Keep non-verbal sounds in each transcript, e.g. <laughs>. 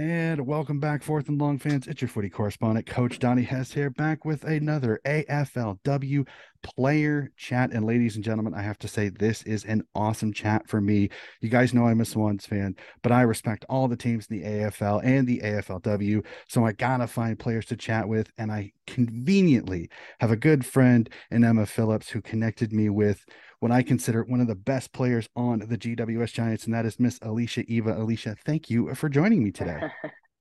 And welcome back, fourth and long fans. It's your footy correspondent, Coach Donnie Hess here, back with another AFLW player chat. And ladies and gentlemen, I have to say, this is an awesome chat for me. You guys know I'm a Swans fan, but I respect all the teams in the AFL and the AFLW. So I gotta find players to chat with. And I conveniently have a good friend in Emma Phillips who connected me with what I consider one of the best players on the GWS Giants, and that is Miss Alicia Eva. Alicia, thank you for joining me today.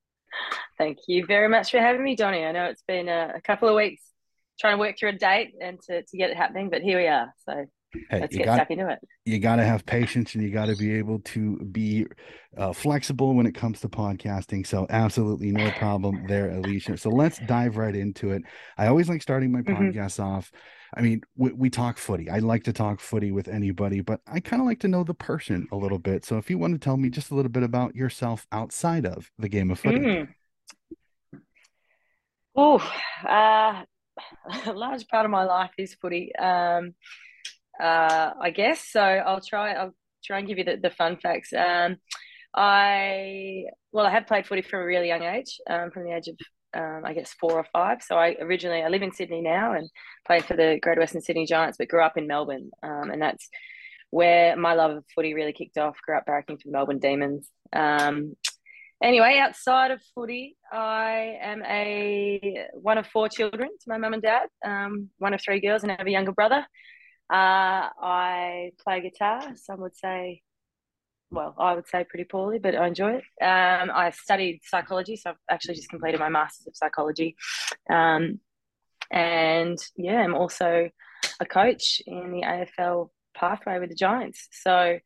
<laughs> thank you very much for having me, Donnie. I know it's been a, a, couple of weeks trying to work through a date and to, to get it happening, but here we are. So hey, let's get got, stuck into it. You got to have patience and you got to be able to be uh, flexible when it comes to podcasting. So, absolutely no <laughs> problem there, Alicia. So, let's dive right into it. I always like starting my mm-hmm. podcast off I mean, we, we talk footy. I like to talk footy with anybody, but I kind of like to know the person a little bit. So if you want to tell me just a little bit about yourself outside of the game of footy. Mm. Oh, uh, <laughs> a large part of my life is footy. Um, uh, I guess so. I'll try. I'll try and give you the, the fun facts. Um, I well, I have played footy from a really young age, um, from the age of um, I guess four or five. So I originally I live in Sydney now and play for the Greater Western Sydney Giants, but grew up in Melbourne, um, and that's where my love of footy really kicked off. Grew up barracking for the Melbourne Demons. Um, anyway, outside of footy, I am a one of four children to my mum and dad. Um, one of three girls, and I have a younger brother. Uh, I play guitar. Some would say well, I would say pretty poorly, but I enjoy it. Um, I studied psychology, so I've actually just completed my master's of psychology. Um, and yeah, I'm also a coach in the AFL pathway with the Giants. So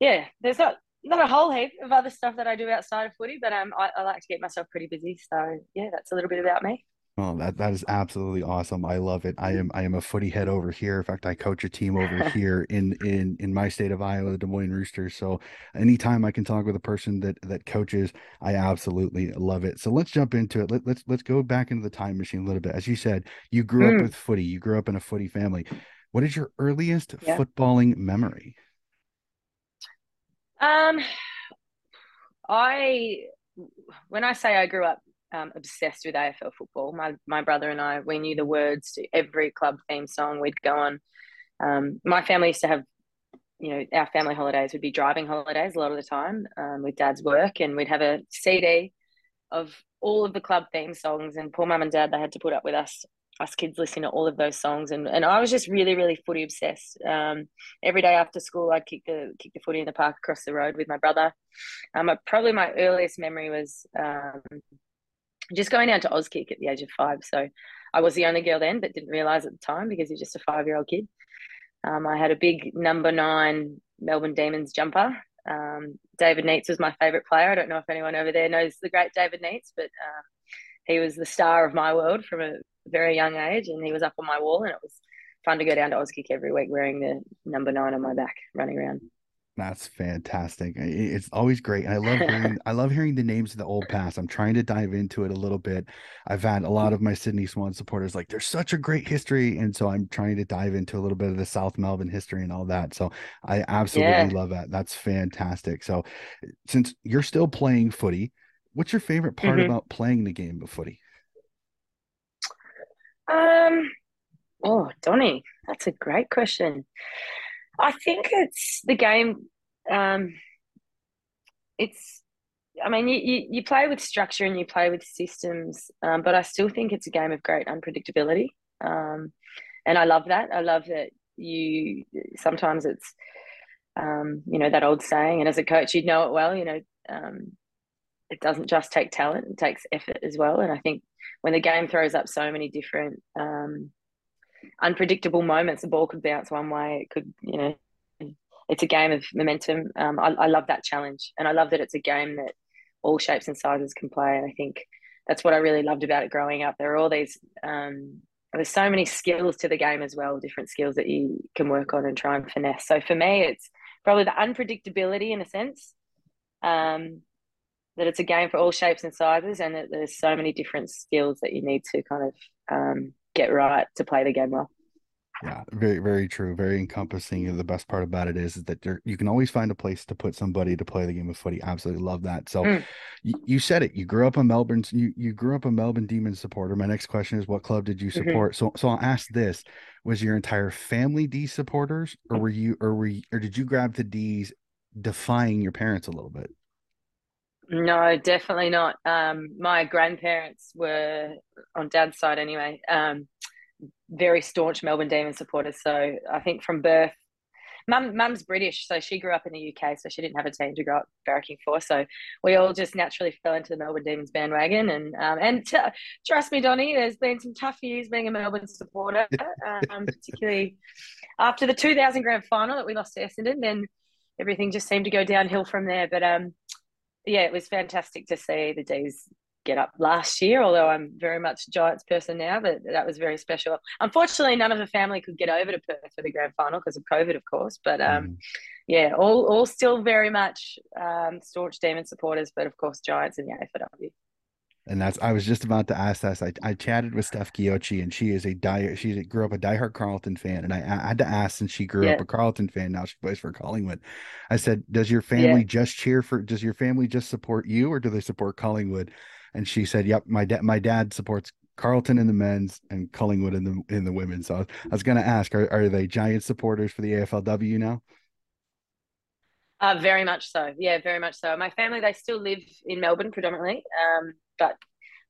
yeah, there's not not a whole heap of other stuff that I do outside of footy, but um, I, I like to keep myself pretty busy. So yeah, that's a little bit about me. Oh, that that is absolutely awesome. I love it. I am I am a footy head over here. In fact, I coach a team over <laughs> here in in in my state of Iowa, the Des Moines Roosters. So anytime I can talk with a person that that coaches, I absolutely love it. So let's jump into it. Let, let's let's go back into the time machine a little bit. As you said, you grew mm. up with footy. You grew up in a footy family. What is your earliest yeah. footballing memory? Um, I when I say I grew up um, obsessed with AFL football. My my brother and I, we knew the words to every club theme song. We'd go on. Um, my family used to have, you know, our family holidays would be driving holidays a lot of the time um, with dad's work, and we'd have a CD of all of the club theme songs. And poor mum and dad, they had to put up with us us kids listening to all of those songs and, and I was just really really footy obsessed um, every day after school I'd kick the kick the footy in the park across the road with my brother um, probably my earliest memory was um, just going down to Auskick at the age of five. So I was the only girl then, but didn't realize at the time because you're just a five year old kid. Um, I had a big number nine Melbourne Demons jumper. Um, David Neitz was my favourite player. I don't know if anyone over there knows the great David Neitz, but uh, he was the star of my world from a very young age, and he was up on my wall, and it was fun to go down to Auskick every week wearing the number nine on my back, running around. That's fantastic. It's always great. I love hearing <laughs> I love hearing the names of the old past. I'm trying to dive into it a little bit. I've had a lot of my Sydney Swan supporters like there's such a great history. And so I'm trying to dive into a little bit of the South Melbourne history and all that. So I absolutely yeah. love that. That's fantastic. So since you're still playing footy, what's your favorite part mm-hmm. about playing the game of footy? Um oh Donnie, that's a great question. I think it's the game. Um, it's, I mean, you, you, you play with structure and you play with systems, um, but I still think it's a game of great unpredictability. Um, and I love that. I love that you sometimes it's, um, you know, that old saying, and as a coach, you'd know it well, you know, um, it doesn't just take talent, it takes effort as well. And I think when the game throws up so many different um, unpredictable moments. The ball could bounce one way. It could, you know, it's a game of momentum. Um, I, I, love that challenge, and I love that it's a game that all shapes and sizes can play. And I think that's what I really loved about it growing up. There are all these. Um, there's so many skills to the game as well, different skills that you can work on and try and finesse. So for me, it's probably the unpredictability in a sense. Um, that it's a game for all shapes and sizes, and that there's so many different skills that you need to kind of um, get right to play the game well. Yeah, very, very true. Very encompassing. And the best part about it is, is that there, you can always find a place to put somebody to play the game of footy. Absolutely love that. So mm. you, you, said it. You grew up a Melbourne. You you grew up a Melbourne Demons supporter. My next question is, what club did you mm-hmm. support? Mm-hmm. So so I'll ask this: Was your entire family D supporters, or were you, or were you, or did you grab the D's, defying your parents a little bit? No, definitely not. Um, my grandparents were on dad's side anyway. Um, very staunch Melbourne Demon supporters. So I think from birth, mum mum's British, so she grew up in the UK, so she didn't have a team to grow up barracking for. So we all just naturally fell into the Melbourne Demons bandwagon. And um, and t- trust me, Donnie, there's been some tough years being a Melbourne supporter, <laughs> um, particularly after the 2000 grand final that we lost to Essendon. Then everything just seemed to go downhill from there. But um, yeah, it was fantastic to see the D's get up last year, although I'm very much a Giants person now, but that was very special. Unfortunately, none of the family could get over to Perth for the grand final because of COVID, of course. But um, mm. yeah, all, all still very much um, staunch Demon supporters, but of course, Giants and the AFLW. And that's I was just about to ask this. I, I chatted with Steph Chiocci, and she is a die. She grew up a diehard Carlton fan, and I, I had to ask since she grew yeah. up a Carlton fan. Now she plays for Collingwood. I said, "Does your family yeah. just cheer for? Does your family just support you, or do they support Collingwood?" and she said, "Yep, my dad my dad supports Carlton in the men's and Collingwood in the in the women." So I was going to ask, are are they giant supporters for the AFLW now? Uh, very much so. Yeah, very much so. My family they still live in Melbourne predominantly, um, but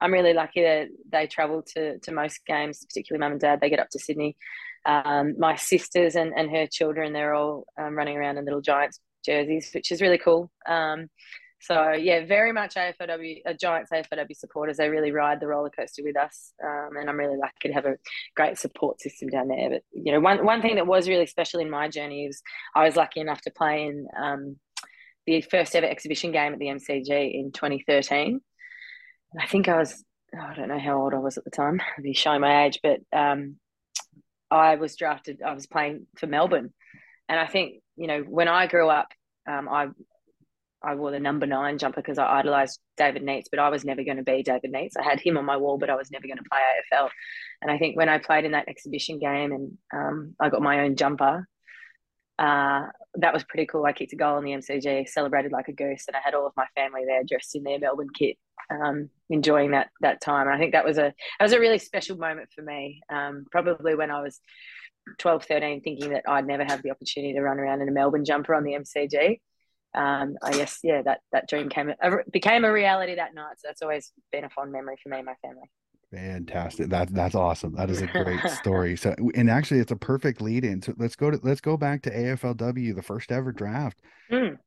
I'm really lucky that they travel to to most games, particularly mum and dad. They get up to Sydney. Um, my sisters and, and her children, they're all um, running around in little Giants jerseys, which is really cool. Um, so yeah, very much AFLW, uh, Giants AFLW supporters. They really ride the roller coaster with us, um, and I'm really lucky to have a great support system down there. But you know, one one thing that was really special in my journey is I was lucky enough to play in um, the first ever exhibition game at the MCG in 2013. I think I was oh, I don't know how old I was at the time. I'd <laughs> be showing my age, but um, I was drafted. I was playing for Melbourne, and I think you know when I grew up, um, I I wore the number nine jumper because I idolized David Neitz, but I was never going to be David Neitz. I had him on my wall, but I was never going to play AFL. And I think when I played in that exhibition game and um, I got my own jumper, uh, that was pretty cool. I kicked a goal in the MCG, celebrated like a goose, and I had all of my family there dressed in their Melbourne kit, um, enjoying that that time. And I think that was a that was a really special moment for me. Um, probably when I was 12, 13, thinking that I'd never have the opportunity to run around in a Melbourne jumper on the MCG um, I guess yeah, that that dream came became a reality that night. So that's always been a fond memory for me and my family. Fantastic. That that's awesome. That is a great <laughs> story. So and actually it's a perfect lead in. So let's go to let's go back to AFLW, the first ever draft. Mm.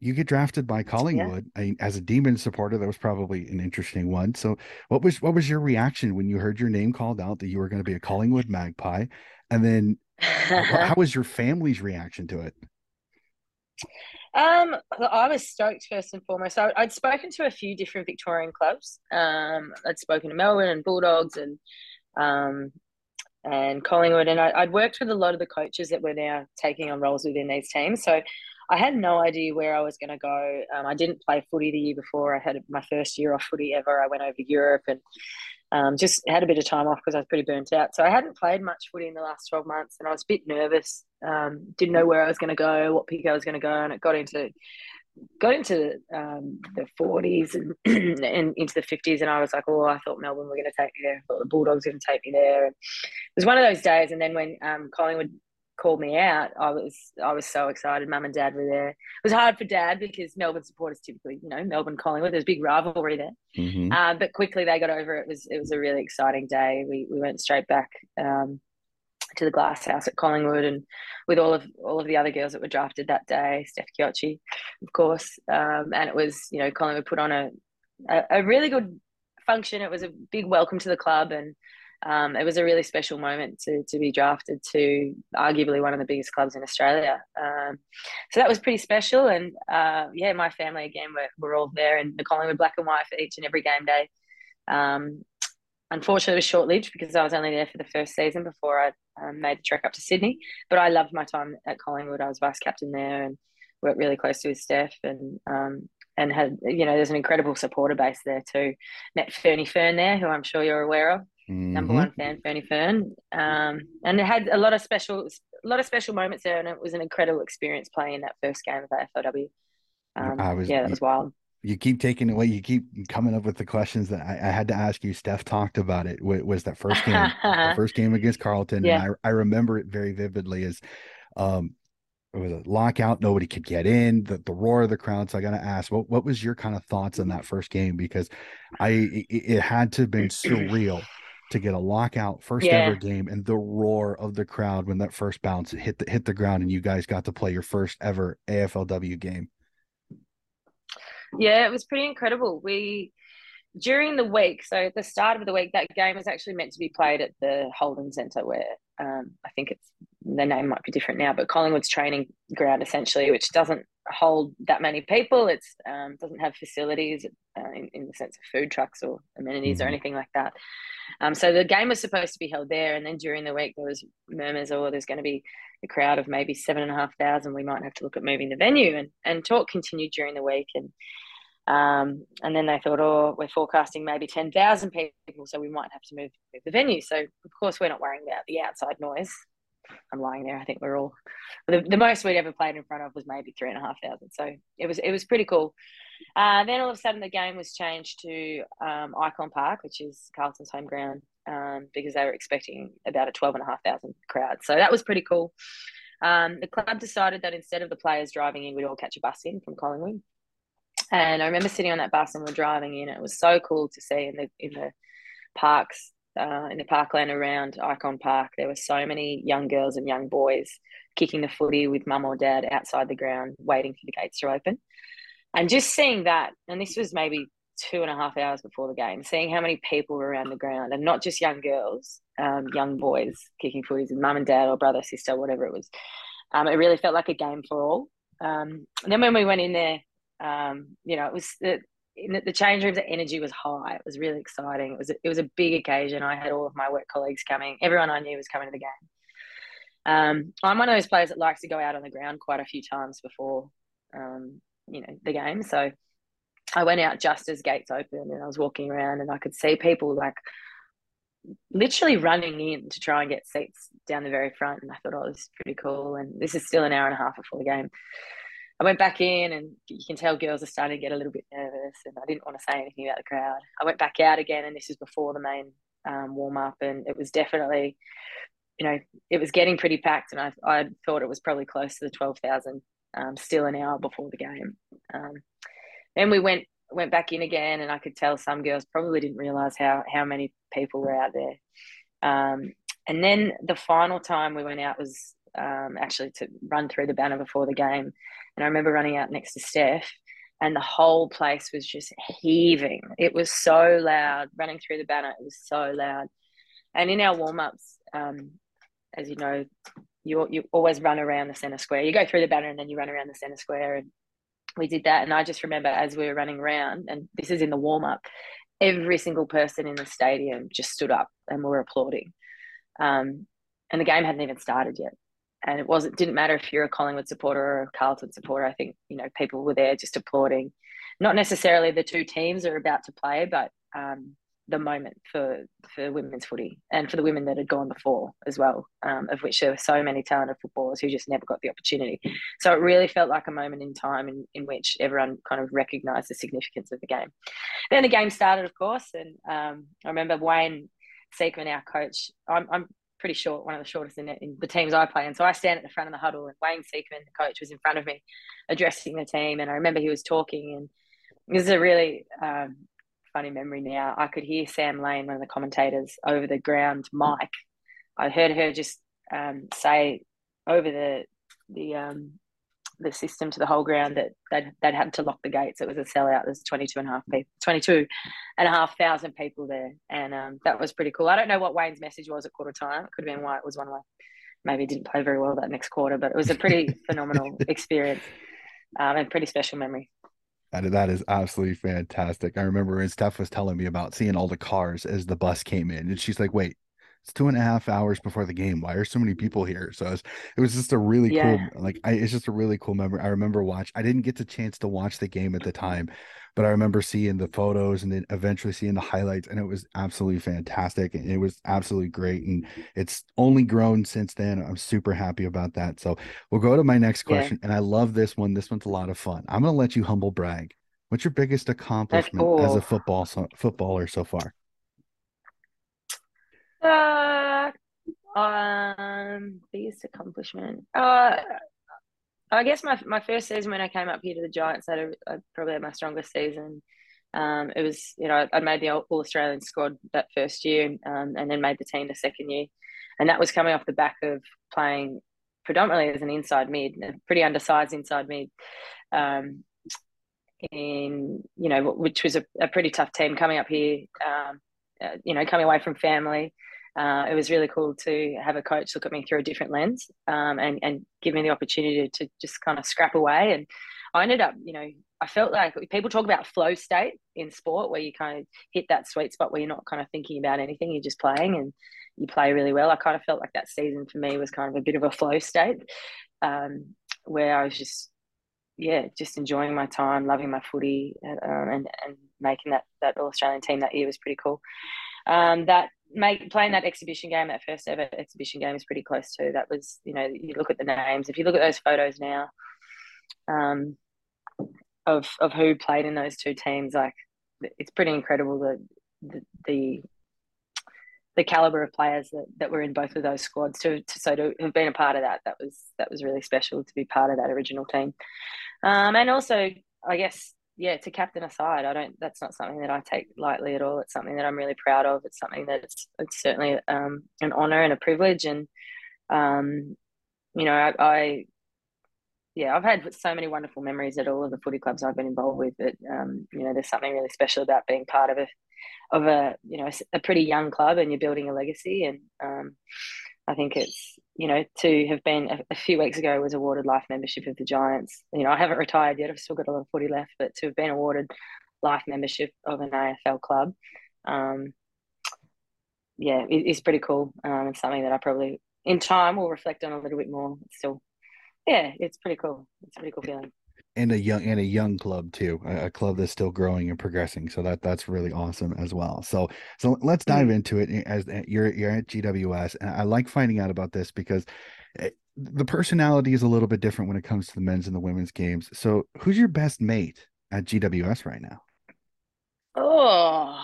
You get drafted by Collingwood. Yeah. I, as a demon supporter, that was probably an interesting one. So what was what was your reaction when you heard your name called out that you were going to be a Collingwood magpie? And then how, how <laughs> was your family's reaction to it? Um, I was stoked first and foremost. I, would spoken to a few different Victorian clubs. Um, I'd spoken to Melbourne and Bulldogs and um, and Collingwood, and I, would worked with a lot of the coaches that were now taking on roles within these teams. So I had no idea where I was going to go. Um, I didn't play footy the year before. I had my first year off footy ever. I went over to Europe and um, just had a bit of time off because I was pretty burnt out. So I hadn't played much footy in the last 12 months and I was a bit nervous. Um, didn't know where I was going to go, what pick I was going to go. And it got into got into um, the 40s and, <clears throat> and into the 50s. And I was like, oh, I thought Melbourne were going to take me there. I thought the Bulldogs were going to take me there. And it was one of those days. And then when um, Collingwood called me out, I was I was so excited. Mum and Dad were there. It was hard for Dad because Melbourne supporters typically, you know, Melbourne Collingwood. There's a big rivalry there, mm-hmm. um, but quickly they got over it. it. Was it was a really exciting day. We we went straight back um, to the Glass House at Collingwood, and with all of all of the other girls that were drafted that day, Steph Chiocci, of course, um, and it was you know Collingwood put on a, a a really good function. It was a big welcome to the club and um, it was a really special moment to to be drafted to arguably one of the biggest clubs in Australia. Um, so that was pretty special, and uh, yeah, my family again were, were all there in the Collingwood black and white for each and every game day. Um, unfortunately, it was short lived because I was only there for the first season before I um, made the trek up to Sydney. But I loved my time at Collingwood. I was vice captain there and worked really close to Steph and um, and had you know there's an incredible supporter base there too. Met Fernie Fern there, who I'm sure you're aware of. Mm-hmm. number one fan, Fernie Fern. Um, and it had a lot of special, a lot of special moments there, and it was an incredible experience playing that first game of AFLW. Um, I was, yeah, that was wild. You keep taking away. You keep coming up with the questions that I, I had to ask you. Steph talked about it. Was that first game? the <laughs> first game against Carlton, yeah. and I, I remember it very vividly. As um, it was a lockout. Nobody could get in. The, the roar of the crowd. So I got to ask, what what was your kind of thoughts on that first game? Because I it, it had to have been surreal to get a lockout first yeah. ever game and the roar of the crowd when that first bounce hit the hit the ground and you guys got to play your first ever AFLW game. Yeah, it was pretty incredible. We during the week, so at the start of the week, that game was actually meant to be played at the Holden Centre, where um, I think it's the name might be different now, but Collingwood's training ground essentially, which doesn't hold that many people. It's um, doesn't have facilities uh, in, in, the sense of food trucks or amenities mm-hmm. or anything like that. Um, so the game was supposed to be held there, and then during the week there was murmurs, or oh, there's going to be a crowd of maybe seven and a half thousand. We might have to look at moving the venue, and and talk continued during the week and. Um, and then they thought, oh, we're forecasting maybe 10,000 people, so we might have to move, move the venue. So, of course, we're not worrying about the outside noise. I'm lying there. I think we're all the, the most we'd ever played in front of was maybe three and a half thousand. So it was it was pretty cool. Uh, then all of a sudden the game was changed to um, Ikon Park, which is Carlton's home ground, um, because they were expecting about a twelve and a half thousand crowd. So that was pretty cool. Um, the club decided that instead of the players driving in, we'd all catch a bus in from Collingwood. And I remember sitting on that bus and we're driving in. It was so cool to see in the in the parks uh, in the parkland around Ikon Park. There were so many young girls and young boys kicking the footy with mum or dad outside the ground, waiting for the gates to open. And just seeing that, and this was maybe two and a half hours before the game, seeing how many people were around the ground, and not just young girls, um, young boys kicking footies with mum and dad or brother, sister, whatever it was. Um, it really felt like a game for all. Um, and then when we went in there, um, you know, it was the, in the change rooms, the energy was high. It was really exciting. It was a, it was a big occasion. I had all of my work colleagues coming. Everyone I knew was coming to the game. Um, I'm one of those players that likes to go out on the ground quite a few times before, um, you know, the game. So I went out just as gates opened, and I was walking around, and I could see people like literally running in to try and get seats down the very front. And I thought, oh, this is pretty cool. And this is still an hour and a half before the game. I went back in, and you can tell girls are starting to get a little bit nervous, and I didn't want to say anything about the crowd. I went back out again, and this is before the main um, warm up, and it was definitely, you know, it was getting pretty packed, and I, I thought it was probably close to the twelve thousand, um, still an hour before the game. Um, then we went went back in again, and I could tell some girls probably didn't realize how how many people were out there. Um, and then the final time we went out was um, actually to run through the banner before the game. And I remember running out next to Steph, and the whole place was just heaving. It was so loud. Running through the banner, it was so loud. And in our warm ups, um, as you know, you you always run around the center square. You go through the banner and then you run around the center square. And we did that. And I just remember as we were running around, and this is in the warm up, every single person in the stadium just stood up and were applauding. Um, and the game hadn't even started yet and it wasn't didn't matter if you're a Collingwood supporter or a Carlton supporter. I think you know people were there just applauding, not necessarily the two teams are about to play, but um, the moment for for women's footy and for the women that had gone before as well, um, of which there were so many talented footballers who just never got the opportunity. So it really felt like a moment in time in, in which everyone kind of recognised the significance of the game. Then the game started, of course, and um, I remember Wayne Siekman, our coach. I'm, I'm pretty short, one of the shortest in, in, the teams I play And So I stand at the front of the huddle, and Wayne Siekman, the coach, was in front of me, addressing the team. And I remember he was talking, and this is a really um, funny memory now. I could hear Sam Lane, one of the commentators, over the ground mic. I heard her just um, say over the the um, the system to the whole ground that they'd, they'd had to lock the gates. It was a sellout. There's 22 and a half people, 22 and a half thousand people there. And um, that was pretty cool. I don't know what Wayne's message was at quarter time. It could have been why it was one way. Maybe didn't play very well that next quarter, but it was a pretty <laughs> phenomenal experience um, and pretty special memory. That, that is absolutely fantastic. I remember when Steph was telling me about seeing all the cars as the bus came in, and she's like, "Wait, it's two and a half hours before the game. Why are so many people here? So it was, it was just a really yeah. cool, like, I, it's just a really cool memory. I remember watch. I didn't get the chance to watch the game at the time, but I remember seeing the photos and then eventually seeing the highlights, and it was absolutely fantastic. And it was absolutely great. And it's only grown since then. I'm super happy about that. So we'll go to my next question. Yeah. And I love this one. This one's a lot of fun. I'm going to let you humble brag. What's your biggest accomplishment cool. as a football so, footballer so far? Uh, um, biggest accomplishment. Uh, I guess my my first season when I came up here to the Giants, I had a, a, probably had my strongest season. Um, it was you know I made the All Australian squad that first year, um, and then made the team the second year, and that was coming off the back of playing predominantly as an inside mid, a pretty undersized inside mid, um, in you know which was a, a pretty tough team coming up here, um, uh, you know coming away from family uh, it was really cool to have a coach look at me through a different lens um, and, and give me the opportunity to just kind of scrap away. And I ended up, you know, I felt like people talk about flow state in sport where you kind of hit that sweet spot where you're not kind of thinking about anything, you're just playing and you play really well. I kind of felt like that season for me was kind of a bit of a flow state um, where I was just, yeah, just enjoying my time, loving my footy, um, and and making that that All Australian team that year was pretty cool. Um, that make playing that exhibition game, that first ever exhibition game, is pretty close to. That was, you know, you look at the names. If you look at those photos now, um, of of who played in those two teams, like it's pretty incredible that the, the the caliber of players that, that were in both of those squads to, to so to have been a part of that that was that was really special to be part of that original team um, and also I guess yeah, to captain a side, I don't. That's not something that I take lightly at all. It's something that I'm really proud of. It's something that it's, it's certainly um, an honor and a privilege. And um, you know, I, I, yeah, I've had so many wonderful memories at all of the footy clubs I've been involved with. But um, you know, there's something really special about being part of a of a you know a pretty young club and you're building a legacy. And um, I think it's you know, to have been a, a, few weeks ago was awarded life membership of the Giants. You know, I haven't retired yet. I've still got a lot of footy left, but to have been awarded life membership of an AFL club, um, yeah, it, it's pretty cool. Um, it's something that I probably in time will reflect on a little bit more. It's still, yeah, it's pretty cool. It's a pretty cool feeling and a young and a young club too a, a, club that's still growing and progressing so that that's really awesome as well. So so let's dive mm-hmm. into it as eh, you're you're at gws and i like finding out about this because eh, the personality is a little bit different when it comes to the men's and the women's games. So who's your best mate at gws right now? Oh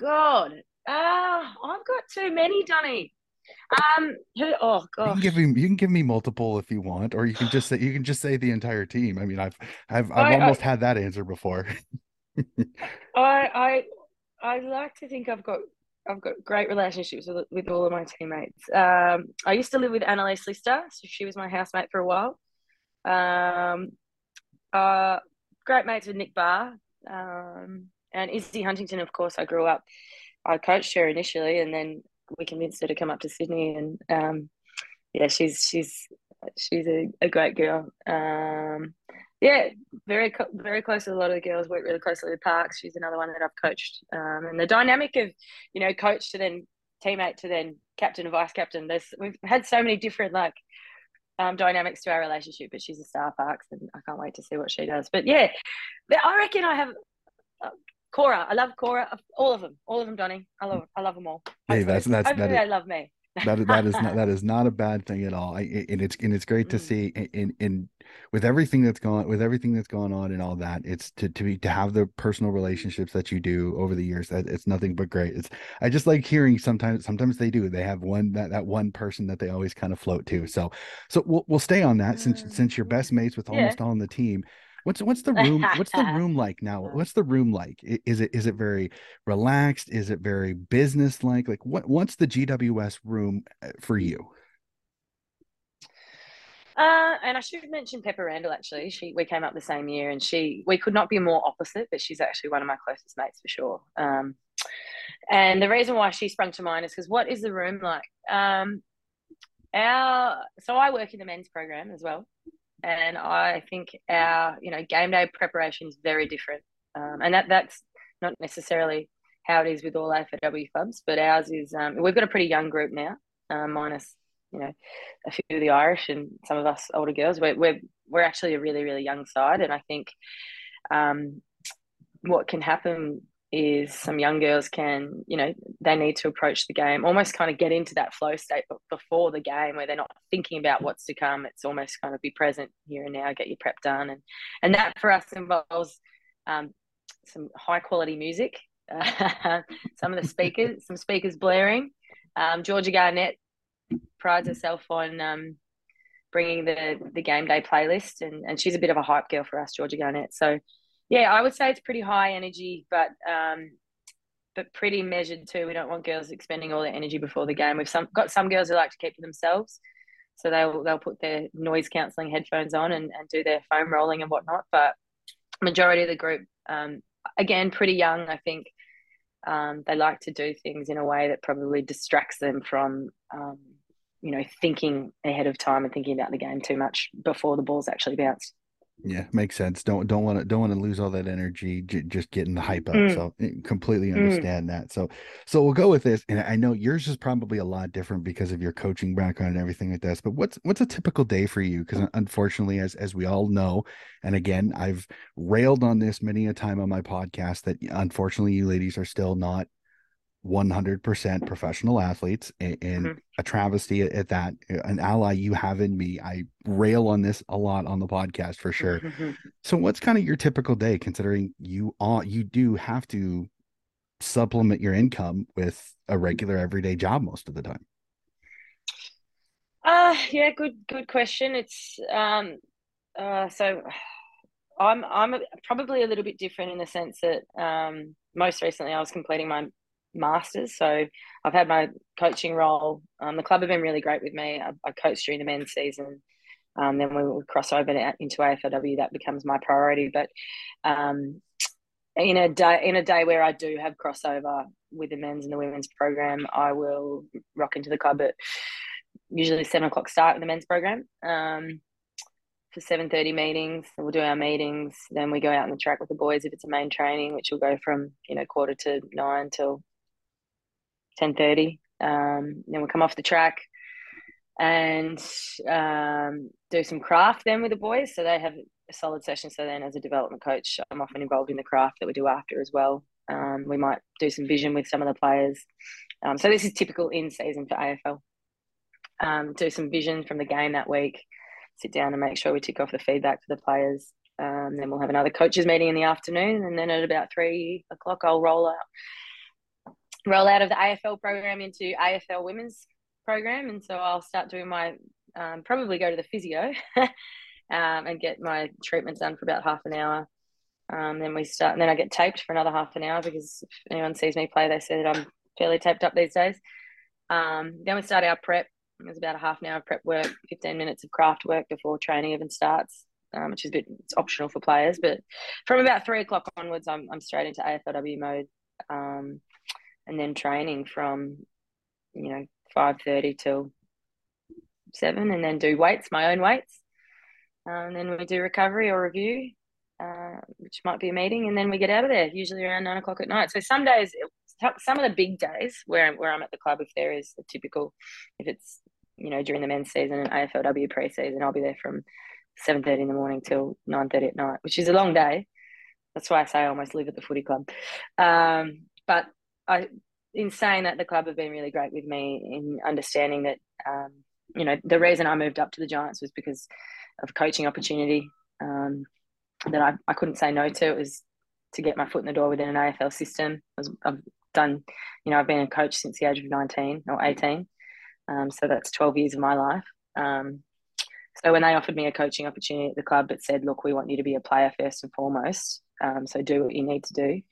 god. Uh, i've got too many donny um, who? Oh god. You can give me. You can give me multiple if you want, or you can just say. You can just say the entire team. I mean, I've, I've, I've I, almost I, had that answer before. <laughs> I, I, I like to think I've got, I've got great relationships with with all of my teammates. Um, I used to live with Annalise Lister, so she was my housemate for a while. Um, uh, great mates with Nic Barr, um, and Izzy Huntington. Of course, I grew up. I coached her initially, and then we convinced her to come up to Sydney, and um, yeah, she's she's she's a, a great girl. Um, yeah, very very close to a lot of the girls. Work really closely with Parks. She's another one that I've coached, um, and the dynamic of you know coach to then teammate to then captain and vice captain. There's we've had so many different like um, dynamics to our relationship, but she's a star Parks, and I can't wait to see what she does. But yeah, I reckon I have Cora, I love Cora. All of them, all of them, Donnie. I love, I love them all. Hey, that's that's that is, they love me. that that is not that <laughs> is not a bad thing at all. I, and it's and it's great to mm. see in in with everything that's gone with everything that's gone on and all that. It's to to be to have the personal relationships that you do over the years. That it's nothing but great. It's I just like hearing sometimes sometimes they do. They have one that that one person that they always kind of float to. So so we'll we'll stay on that since since you're best mates with almost yeah. all on the team. What's what's the room? What's the <laughs> room like now? What's the room like? Is it is it very relaxed? Is it very business like? Like what what's the GWS room uh, for you? Uh, and I should mention Pepa Randall actually. She we came up the same year, and she we could not be more opposite, but she's actually one of my closest mates for sure. Um, and the reason why she sprung to mind is because what is the room like? Um, our so I work in the men's program as well, and I think our you know game day preparation is very different, um, and that that's not necessarily how it is with all AFLW clubs, but ours is um, we've got a pretty young group now, uh, minus you know a few of the Irish and some of us older girls. We're we're we're actually a really really young side, and I think um, what can happen is some young girls can, you know, they need to approach the game, almost kind of get into that flow state before the game where they're not thinking about what's to come. It's almost kind of be present here and now, get your prep done. And, and that for us involves um, some high quality music, <laughs> some of the speakers, some speakers blaring. Um, Georgia Garnett prides herself on um, bringing the, the game day playlist and, and she's a bit of a hype girl for us, Georgia Garnett. So, yeah, I would say it's pretty high energy, but um, but pretty measured too. We don't want girls expending all their energy before the game. We've some got some girls who like to keep to themselves, so they'll they'll put their noise cancelling headphones on and, and do their foam rolling and whatnot. But majority of the group, um, again, pretty young. I think um, they like to do things in a way that probably distracts them from um, you know thinking ahead of time and thinking about the game too much before the ball's actually bounced. Yeah, makes sense. Don't don't want to don't want to lose all that energy j- just getting the hype up. Mm. So eh, completely mm. understand mm. that. So so we'll go with this. And I know yours is probably a lot different because of your coaching background and everything like this. But what's what's a typical day for you? Because unfortunately, as as we all know, and again, I've railed on this many a time on my podcast that unfortunately you ladies are still not 100% professional athletes and, and mm-hmm. a travesty at, at, that an ally you have in me i rail on this a lot on the podcast for sure mm-hmm. <laughs> so what's kind of your typical day considering you are you do have to supplement your income with a regular everyday job most of the time uh yeah good good question it's um uh so i'm i'm probably a little bit different in the sense that um most recently i was completing my masters. So I've had my coaching role. Um, the club have been really great with me. I, I coached during the men's season. Um, then we cross over into AFLW, that becomes my priority. But um, in a day in a day where I do have crossover with the men's and the women's program, I will rock into the club at usually seven o'clock start with the men's program. Um, for 7.30 meetings we'll do our meetings then we go out on the track with the boys if it's a main training which will go from you know quarter to nine till ten thirty. Um, then we'll come off the track and um, do some craft then with the boys. So they have a solid session. So then, as a development coach, I'm often involved in the craft that we do after as well. Um, we might do some vision with some of the players. Um, so this is typical in season for AFL. Um, do some vision from the game that week. Sit down and make sure we tick off the feedback for the players. Um, then we'll have another coaches meeting in the afternoon, and then at about three o'clock, I'll roll out roll out of the AFL program into AFL women's program, and so I'll start doing my um, probably go to the physio <laughs> um, and get my treatments done for about half an hour. Um, then we start, and then I get taped for another half an hour because if anyone sees me play, they say that I'm fairly taped up these days. Um, then we start our prep. There's about a half an hour of prep work, 15 minutes of craft work before training even starts, um, which is a bit it's optional for players. But from about three o'clock onwards, I'm, I'm straight into AFLW mode. Um, and then training from you know five thirty till seven, and then do weights, my own weights, um, and then we do recovery or review, uh, which might be a meeting, and then we get out of there usually around nine o'clock at night. So some days, some of the big days where where I'm at the club, if there is a typical, if it's you know during the men's season and AFLW pre-season, I'll be there from seven thirty in the morning till nine thirty at night, which is a long day. That's why I say I almost live at the footy club. Um, but I, in saying that, the club have been really great with me in understanding that, um, you know, the reason I moved up to the Giants was because of a coaching opportunity um, that I, I couldn't say no to. It was to get my foot in the door within an AFL system. I've done, you know, I've been a coach since the age of 19 or 18. Um, so that's 12 years of my life. Um, so when they offered me a coaching opportunity at the club, it said, look, we want you to be a player first and foremost. Um, so do what you need to do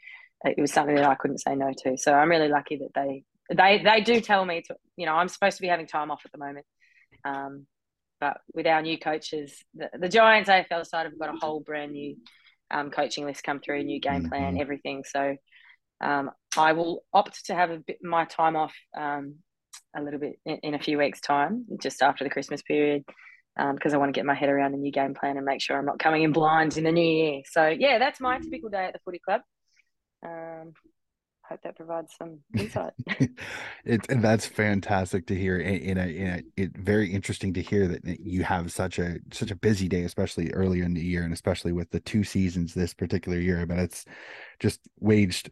it was something that I couldn't say no to. So I'm really lucky that they they they do tell me to you know I'm supposed to be having time off at the moment. Um, but with our new coaches, the, the Giants AFL side have got a whole brand new um, coaching list come through, new game plan, mm-hmm. everything. So um, I will opt to have a bit my time off um, a little bit in, in, a few weeks' time, just after the Christmas period, because um, I want to get my head around the new game plan and make sure I'm not coming in blind in the new year. So yeah, that's my typical day at the footy club. Um, hope that provides some <laughs> insight. it, and that's fantastic to hear, and, and, it very interesting to hear that you have such a such a busy day, especially earlier in the year, and especially with the two seasons this particular year. I mean, it's just waged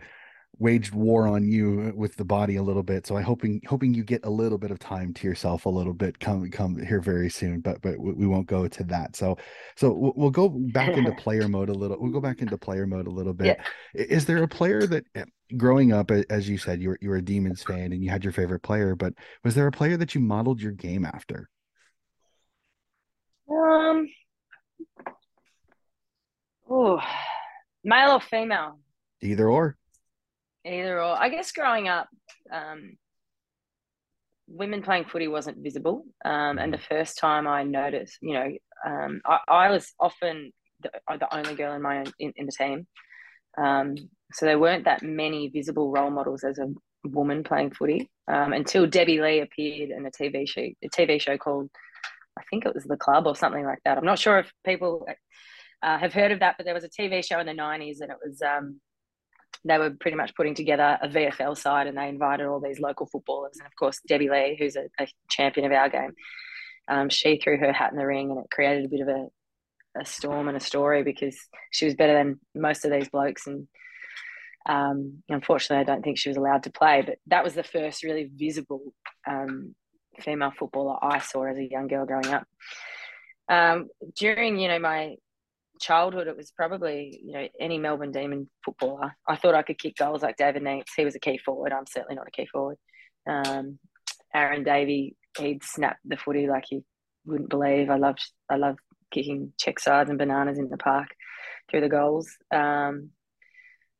waged war on you with the body a little bit. So I hoping hoping you get a little bit of time to yourself a little bit come come here very soon. But but we won't go to that. So so we'll go back into <laughs> player mode a little. We'll go back into player mode a little bit. Yeah. Is there a player that eh, growing up, as you said, you were you were a Demons fan and you had your favorite player, but was there a player that you modeled your game after? Um. Oh, male or female? Either or either or. I guess growing up, um, women playing footy wasn't visible. Um, and the first time I noticed, you know, um, I, I, was often the, the, only girl in my own, in, in the team. Um, so there weren't that many visible role models as a woman playing footy um, until Debbie Lee appeared in a TV show, a TV show called, I think it was The Club or something like that. I'm not sure if people uh, have heard of that, but there was a TV show in the 90s and it was um, they were pretty much putting together a VFL side and they invited all these local footballers. And of course, Debbie Lee, who's a, a champion of our game, um, she threw her hat in the ring and it created a bit of a, a storm and a story because she was better than most of these blokes. And um, unfortunately, I don't think she was allowed to play, but that was the first really visible um, female footballer I saw as a young girl growing up. Um, during, you know, my childhood, it was probably you know any Melbourne Demon footballer. I thought I could kick goals like David Neitz. He was a key forward. I'm certainly not a key forward. Um, Aaron Davey, he'd snap the footy like you wouldn't believe. I loved I loved kicking check sides and bananas in the park through the goals. Um,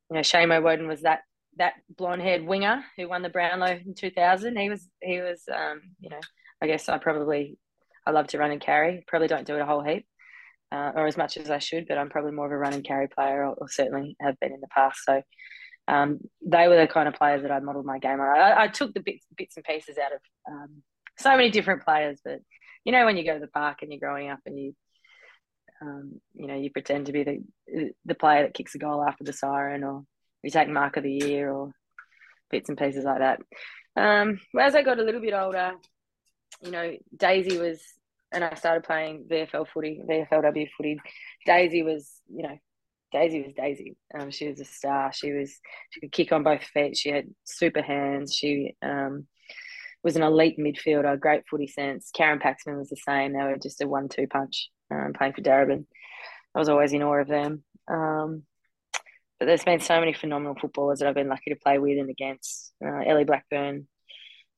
you know, Shane Woewodin was that that blonde haired winger who won the Brownlow in 2000. He was he was um, you know I guess I probably I love to run and carry. Probably don't do it a whole heap uh, or as much as I should, but I'm probably more of a run and carry player, or, or certainly have been in the past. So um, they were the kind of players that I modelled my game on. I, I, took the bits, bits and pieces out of um, so many different players, but you know when you go to the park and you're growing up and you um, you know you pretend to be the the player that kicks a goal after the siren, or you take mark of the year, or bits and pieces like that. Um, as I got a little bit older, you know, Daisy was and I started playing VFL footy, VFLW footy. Daisy was, you know, Daisy was Daisy. Um, she was a star. She was she could kick on both feet. She had super hands. She um, was an elite midfielder, great footy sense. Karen Paxman was the same. They were just a one-two punch um, playing for Darebin. I was always in awe of them. Um, but there's been so many phenomenal footballers that I've been lucky to play with and against. Uh, Ellie Blackburn,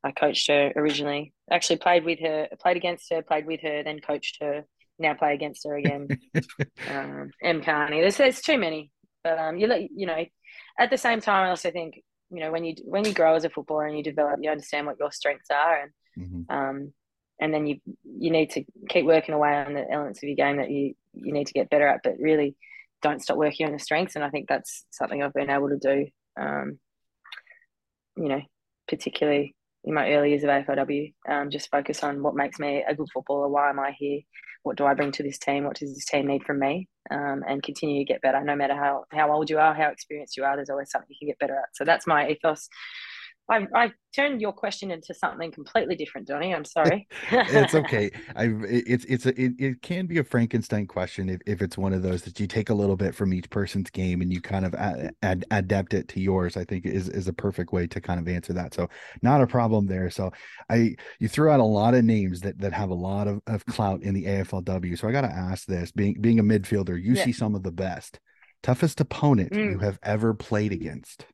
I coached her originally. Actually, played with her, played against her, played with her, then coached her. Now play against her again. <laughs> um, Em Kearney. There's there's too many, but um, you you know, at the same time, I also think you know when you when you grow as a footballer and you develop, you understand what your strengths are, and mm-hmm. um, and then you you need to keep working away on the elements of your game that you you need to get better at, but really don't stop working on the strengths. And I think that's something I've been able to do. Um, you know, particularly in my early years of AFLW, um, just focus on what makes me a good footballer. Why am I here? What do I bring to this team? What does this team need from me? Um, and continue to get better. No matter how how old you are, how experienced you are, there's always something you can get better at. So that's my ethos I, I turned your question into something completely different, Donnie. I'm sorry. <laughs> it's <laughs> okay. I it's it's a, it, it can be a Frankenstein question if, if it's one of those that you take a little bit from each person's game and you kind of ad, ad, adapt it to yours. I think is is a perfect way to kind of answer that. So not a problem there. So I you threw out a lot of names that that have a lot of, of clout in the AFLW. So I got to ask this: being being a midfielder, you yeah. see some of the best, toughest opponent mm. you have ever played against.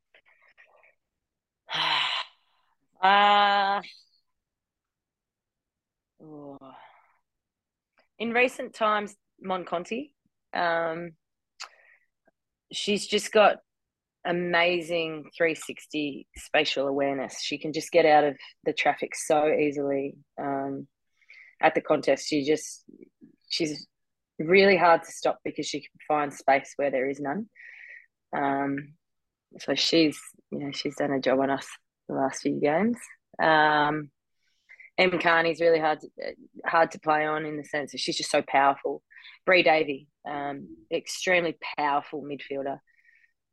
Uh, in recent times, Mon Conti. Um, she's just got amazing 360 spatial awareness. She can just get out of the traffic so easily. Um, at the contest, she just she's really hard to stop because she can find space where there is none. Um, so she's you know she's done a job on us the last few games. Um, Em Kearney's really hard to, hard to play on in the sense that she's just so powerful. Bri Davey, um, extremely powerful midfielder.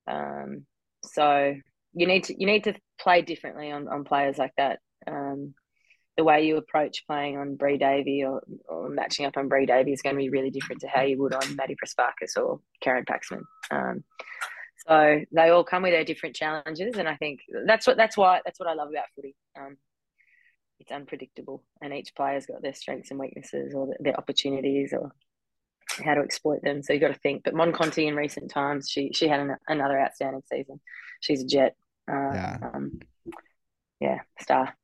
Um, so you need to you need to play differently on, on players like that. Um, the way you approach playing on Bri Davey or, or matching up on Bri Davey is going to be really different to how you would on Maddie Prespakis or Karen Paxman. Um, so they all come with their different challenges, and I think that's what that's why that's what I love about footy. Um, it's unpredictable, and each player's got their strengths and weaknesses, or their opportunities, or how to exploit them. So you got to think. But Mon Conti in recent times, she she had an, another outstanding season. She's a jet. Uh, yeah. Um, yeah, star.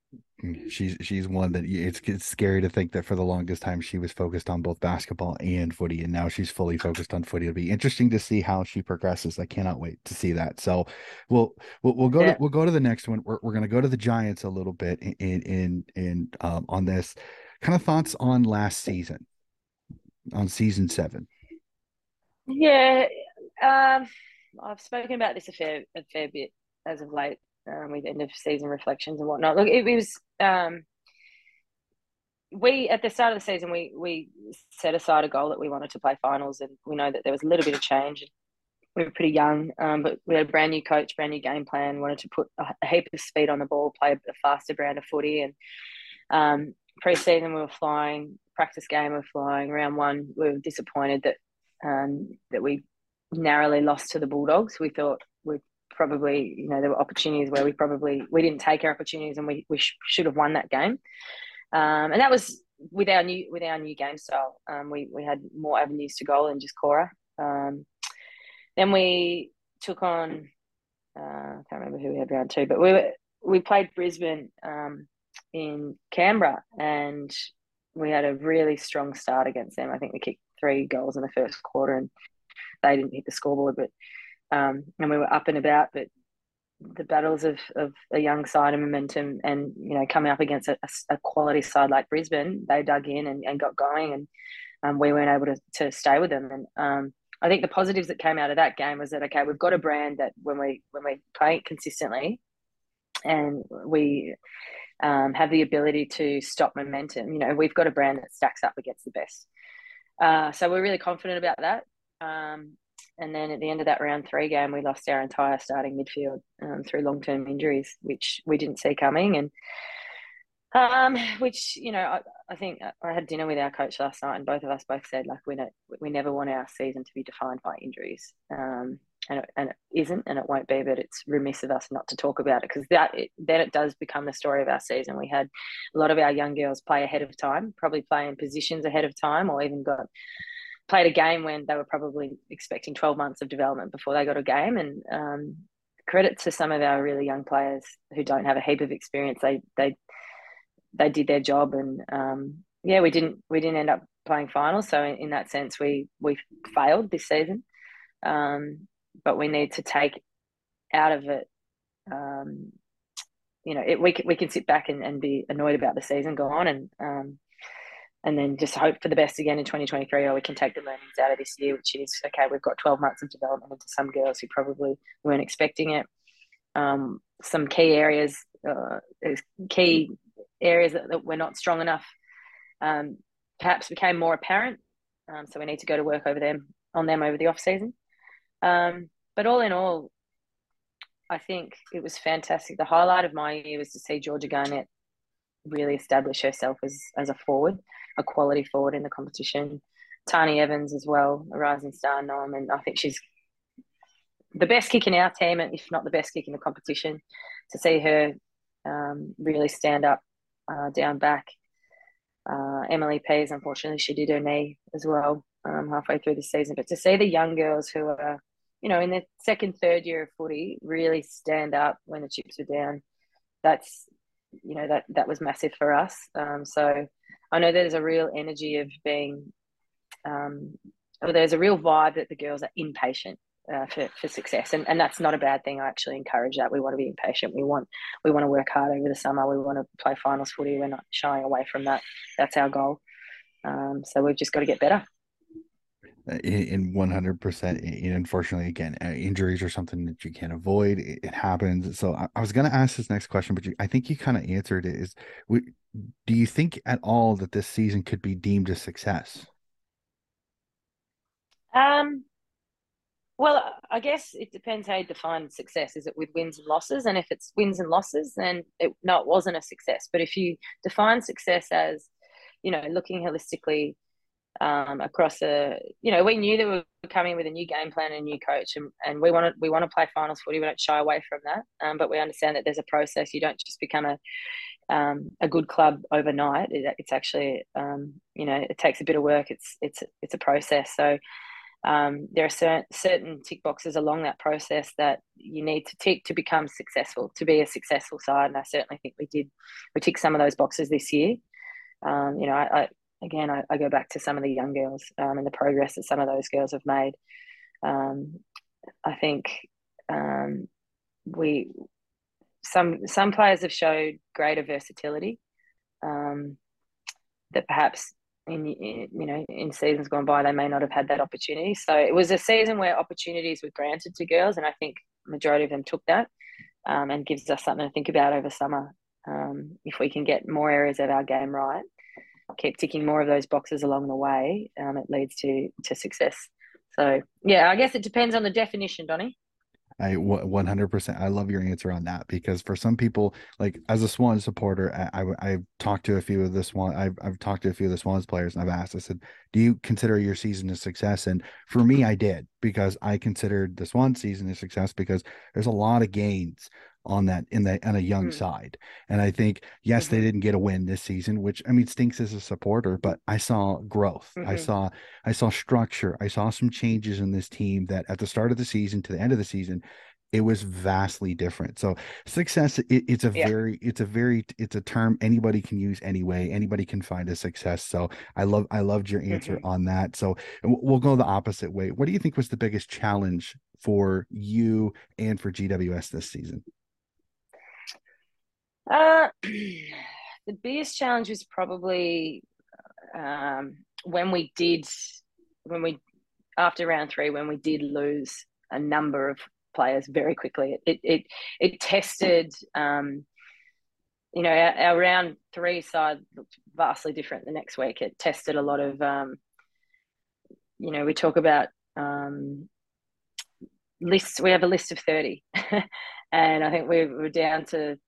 She's she's one that it's it's scary to think that for the longest time she was focused on both basketball and footy, and now she's fully focused on footy. It'll be interesting to see how she progresses. I cannot wait to see that. So we'll we'll, we'll go yeah. to we'll go to the next one. We're we're gonna go to the Giants a little bit in in in um, on this kind of thoughts on last season, on season seven. Yeah, um, I've spoken about this a fair a fair bit as of late um, with end of season reflections and whatnot. Look, it, it was um, we at the start of the season we we set aside a goal that we wanted to play finals, and we know that there was a little bit of change. We were pretty young, um, but we had a brand new coach, brand new game plan. Wanted to put a, heap of speed on the ball, play a faster brand of footy, and um, pre-season we were flying. Practice game we were flying. Round one we were disappointed that um, that we narrowly lost to the Bulldogs. We thought probably you know there were opportunities where we probably we didn't take our opportunities and we, we sh- should have won that game. Um, and that was with our new with our new game style. Um, we, we had more avenues to goal than just Cora. Um, then we took on uh, I can't remember who we had round two but we were, we played Brisbane um, in Canberra and we had a really strong start against them. I think we kicked three goals in the first quarter and they didn't hit the scoreboard but um, and we were up and about. But the battles of, of a young side and momentum, and you know, coming up against a, a quality side like Brisbane, they dug in and, and got going, and um, we weren't able to, to stay with them. And um, I think the positives that came out of that game was that okay, we've got a brand that when we when we play it consistently, and we um, have the ability to stop momentum. You know, we've got a brand that stacks up against the best. Uh, so we're really confident about that. Um, and then at the end of that round three game, we lost our entire starting midfield um, through long term injuries, which we didn't see coming. And um, which you know, I, I, think I had dinner with our coach last night, and both of us both said like we we never want our season to be defined by injuries, um, and it, and it isn't, and it won't be. But it's remiss of us not to talk about it because that it, then it does become the story of our season. We had a lot of our young girls play ahead of time, probably play in positions ahead of time, or even got played a game when they were probably expecting 12 months of development before they got a game. And um, credit to some of our really young players who don't have a heap of experience. They they they did their job, and um, yeah, we didn't we didn't end up playing finals. So in, in that sense, we we failed this season. Um, but we need to take out of it. Um, you know, it, we we can sit back and, and be annoyed about the season go on and um, and then just hope for the best again in 2023 or we can take the learnings out of this year which is okay we've got 12 months of development into some girls who probably weren't expecting it. Um, some key areas uh, key areas that, that, we're not strong enough um, perhaps became more apparent. Um, so we need to go to work over them on them over the off season. Um, but all in all I think it was fantastic. The highlight of my year was to see Georgia Garnett really establish herself as as a forward, a quality forward in the competition. Tani Evans as well, a rising star, Nom, and I think she's the best kick in our team, if not the best kick in the competition. To see her um, really stand up uh, down back. Uh, Emily Pease, unfortunately, she did her knee as well um, halfway through the season. But to see the young girls who are, you know, in their second, third year of footy really stand up when the chips are down, that's you know that that was massive for us. Um, so I know there's a real energy of being, um, or there's a real vibe that the girls are impatient uh, for, for success, and, and that's not a bad thing. I actually encourage that. We want to be impatient. We want we want to work hard over the summer. We want to play finals footy. We're not shying away from that. That's our goal. Um, so we've just got to get better in 100% and unfortunately again uh, injuries are something that you can't avoid it, happens so i, I was going to ask this next question but you, i think you kind of answered it is we, do you think at all that this season could be deemed a success um Well, I guess it depends how you define success. Is it with wins and losses? And if it's wins and losses, then it, no, it wasn't a success. But if you define success as, you know, looking holistically um, across a, you know, we knew that we were coming with a new game plan and a new coach, and, and we want to we want to play finals footy. We don't shy away from that, um, but we understand that there's a process. You don't just become a um, a good club overnight. It, it's actually, um, you know, it takes a bit of work. It's it's it's a process. So um, there are certain, certain tick boxes along that process that you need to tick to become successful, to be a successful side. And I certainly think we did, we tick some of those boxes this year. Um, you know, I again, I, I, go back to some of the young girls um, and the progress that some of those girls have made. Um, I think um, we, some some players have showed greater versatility um, that perhaps in, in, you know in seasons gone by they may not have had that opportunity so it was a season where opportunities were granted to girls and i think majority of them took that um, and gives us something to think about over summer um, if we can get more areas of our game right keep ticking more of those boxes along the way um, it leads to to success so yeah i guess it depends on the definition donnie I 100%. I love your answer on that because for some people, like as a Swan supporter, I, I have talked to a few of the Swan. I've I've talked to a few of the Swans players, and I've asked. I said, "Do you consider your season a success?" And for me, I did because I considered the Swan season a success because there's a lot of gains on that in the on a young mm. side. And I think yes, mm-hmm. they didn't get a win this season, which I mean stinks as a supporter, but I saw growth. Mm-hmm. I saw I saw structure. I saw some changes in this team that at the start of the season to the end of the season it was vastly different so success it, it's a yeah. very it's a very it's a term anybody can use anyway anybody can find a success so i love i loved your answer mm-hmm. on that so we'll go the opposite way what do you think was the biggest challenge for you and for gws this season uh, <clears throat> the biggest challenge was probably um, when we did, when we, after round three, when we did lose a number of players very quickly. It it it tested. Um, you know, our, our, round three side looked vastly different the next week. It tested a lot of, um, you know, we talk about um, lists. We have a list of thirty, <laughs> and I think we were down to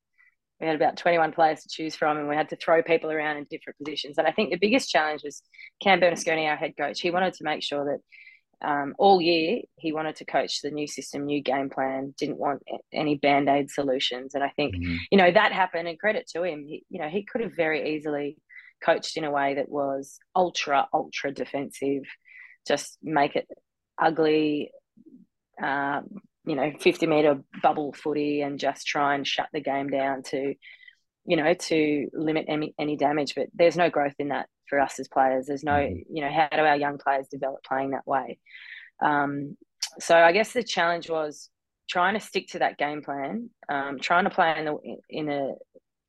we had about 21 players to choose from and we had to throw people around in different positions. And I think the biggest challenge was Cam Bernasconi, our head coach. He wanted to make sure that um, all year he wanted to coach the new system, new game plan, didn't want any band aid solutions. And I think, mm-hmm. you know, that happened and credit to him. He, you know, he could have very easily coached in a way that was ultra, ultra defensive, just make it ugly, um, you know, 50 meter bubble footy and just try and shut the game down to, you know, to limit any, any damage. But there's no growth in that for us as players. There's no, mm-hmm. you know, how do our young players develop playing that way? Um, so I guess the challenge was trying to stick to that game plan, um, trying to play in the in a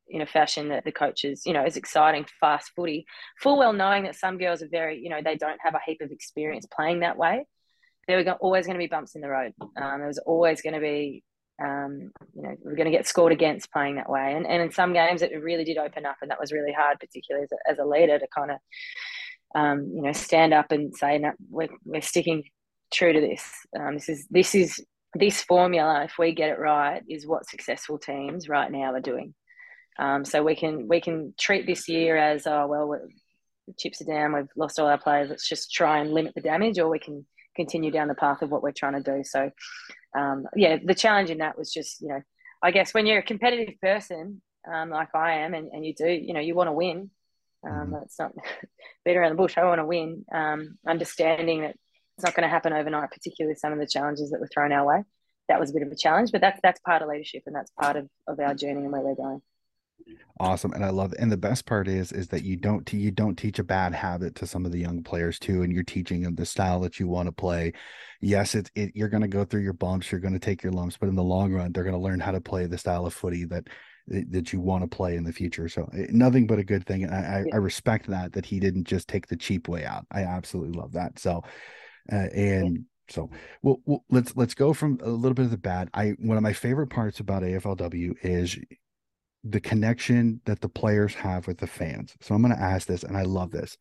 in a fashion that the coaches, you know, is exciting, fast footy, full well knowing that some girls are very, you know, they don't have a heap of experience playing that way there were always going to be bumps in the road. Um, there was always going to be, um, you know, we are going to get scored against playing that way. And, and in some games, it really did open up, and that was really hard, particularly as a, as a leader, to kind of, um, you know, stand up and say, no, we're, we're sticking true to this. Um, this is this is this formula. If we get it right, is what successful teams right now are doing. Um, so we can we can treat this year as oh well, chips are down. We've lost all our players. Let's just try and limit the damage, or we can continue down the path of what we're trying to do. So, um, yeah, the challenge in that was just, you know, I guess when you're a competitive person um, like I am, and, and you do, you know, you want to win. Um, mm-hmm. It's not <laughs> beat around the bush. I want to win. Um, understanding that it's not going to happen overnight, particularly some of the challenges that were thrown our way. That was a bit of a challenge, but that's that's part of leadership and that's part of, of our journey and where we're going awesome and i love it and the best part is is that you don't you don't teach a bad habit to some of the young players too and you're teaching them the style that you want to play yes it's it, you're going to go through your bumps you're going to take your lumps but in the long run they're going to learn how to play the style of footy that that you want to play in the future so eh, nothing but a good thing and i i, I respect that that he didn't just take the cheap way out i absolutely love that so uh, and so well, well, let's let's go from a little bit of the bad. I one of my favorite parts about AFLW is the connection that the players have with the fans. So I'm going to ask this, and I love this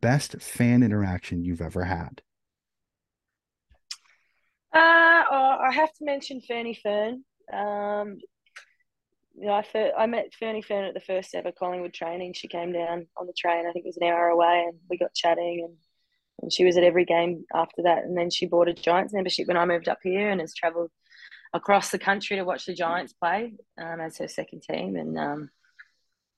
best fan interaction you've ever had? Uh, I have to mention Fernie Fern. Um, you know, I, fir- I met Fernie Fern at the first ever Collingwood training. She came down on the train. I think it was an hour away, and we got chatting. And, and she was at every game after that. And then she bought a Giants membership when I moved up here, and has travelled across the country to watch the Giants play um, as her second team. And um,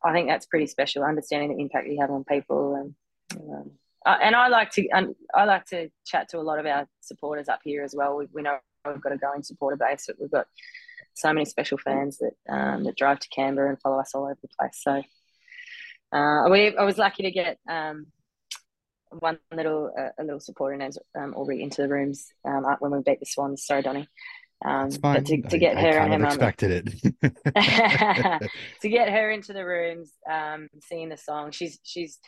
I think that's pretty special, understanding the impact you have on people. And um, I, and I like to I like to chat to a lot of our supporters up here as well. We, we know we've got a growing supporter base, but we've got so many special fans that um, that drive to Canberra and follow us all over the place. So uh, we, I was lucky to get um, one little uh, a little supporter named um, Aubrey into the rooms um, when we beat the Swans. Sorry, Donnie. Um, but to, to get I, her I and her mum expected it <laughs> <laughs> to get her into the rooms, um, singing the song. She's she's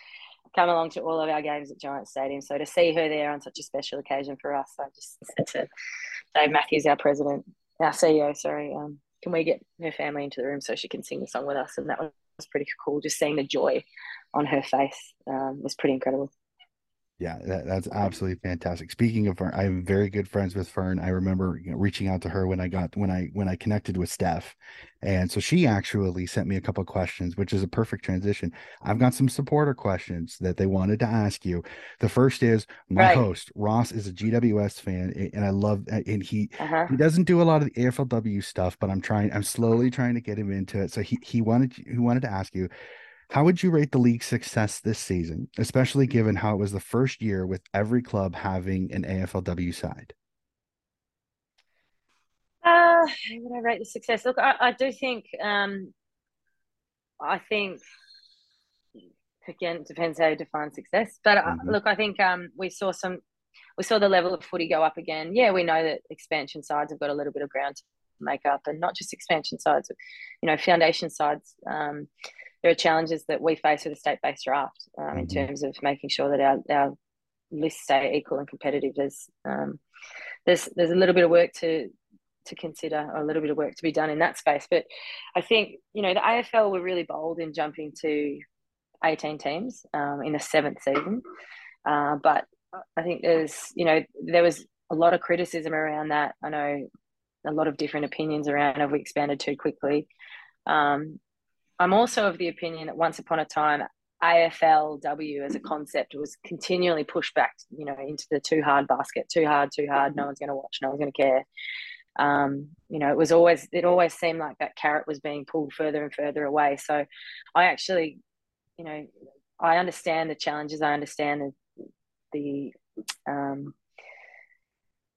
come along to all of our games at Giant Stadium. So to see her there on such a special occasion for us, I just said to Dave Matthews, our president, our CEO, sorry, um, can we get her family into the room so she can sing the song with us? And that was pretty cool. Just seeing the joy on her face um, was pretty incredible. Yeah, that, that's absolutely fantastic. Speaking of Fern, I'm very good friends with Fern. I remember you know, reaching out to her when I got when I when I connected with Steph, and so she actually sent me a couple questions, which is a perfect transition. I've got some supporter questions that they wanted to ask you. The first is my right. host Ross is a GWS fan, and I love and he uh-huh. he doesn't do a lot of the AFLW stuff, but I'm trying. I'm slowly trying to get him into it. So he he wanted he wanted to ask you how would you rate the league's success this season, especially given how it was the first year with every club having an AFLW side? Uh, how would I rate the success? Look, I, I do think, um, I think, again, it depends how you define success. But uh, mm-hmm. look, I think um, we saw some, we saw the level of footy go up again. Yeah, we know that expansion sides have got a little bit of ground to make up, and not just expansion sides, you know, foundation sides. Um, there are challenges that we face with a state-based draft um, mm-hmm. in terms of making sure that our, our lists stay equal and competitive. There's um, there's there's a little bit of work to to consider, a little bit of work to be done in that space. But I think you know the AFL were really bold in jumping to 18 teams um, in the seventh season, uh, but I think there's you know there was a lot of criticism around that. I know a lot of different opinions around have we expanded too quickly. Um, I'm also of the opinion that once upon a time, AFLW as a concept was continually pushed back, you know, into the too hard basket, too hard, too hard. No one's going to watch, no one's going to care. Um, you know, it was always, it always seemed like that carrot was being pulled further and further away. So I actually, you know, I understand the challenges. I understand the, the um,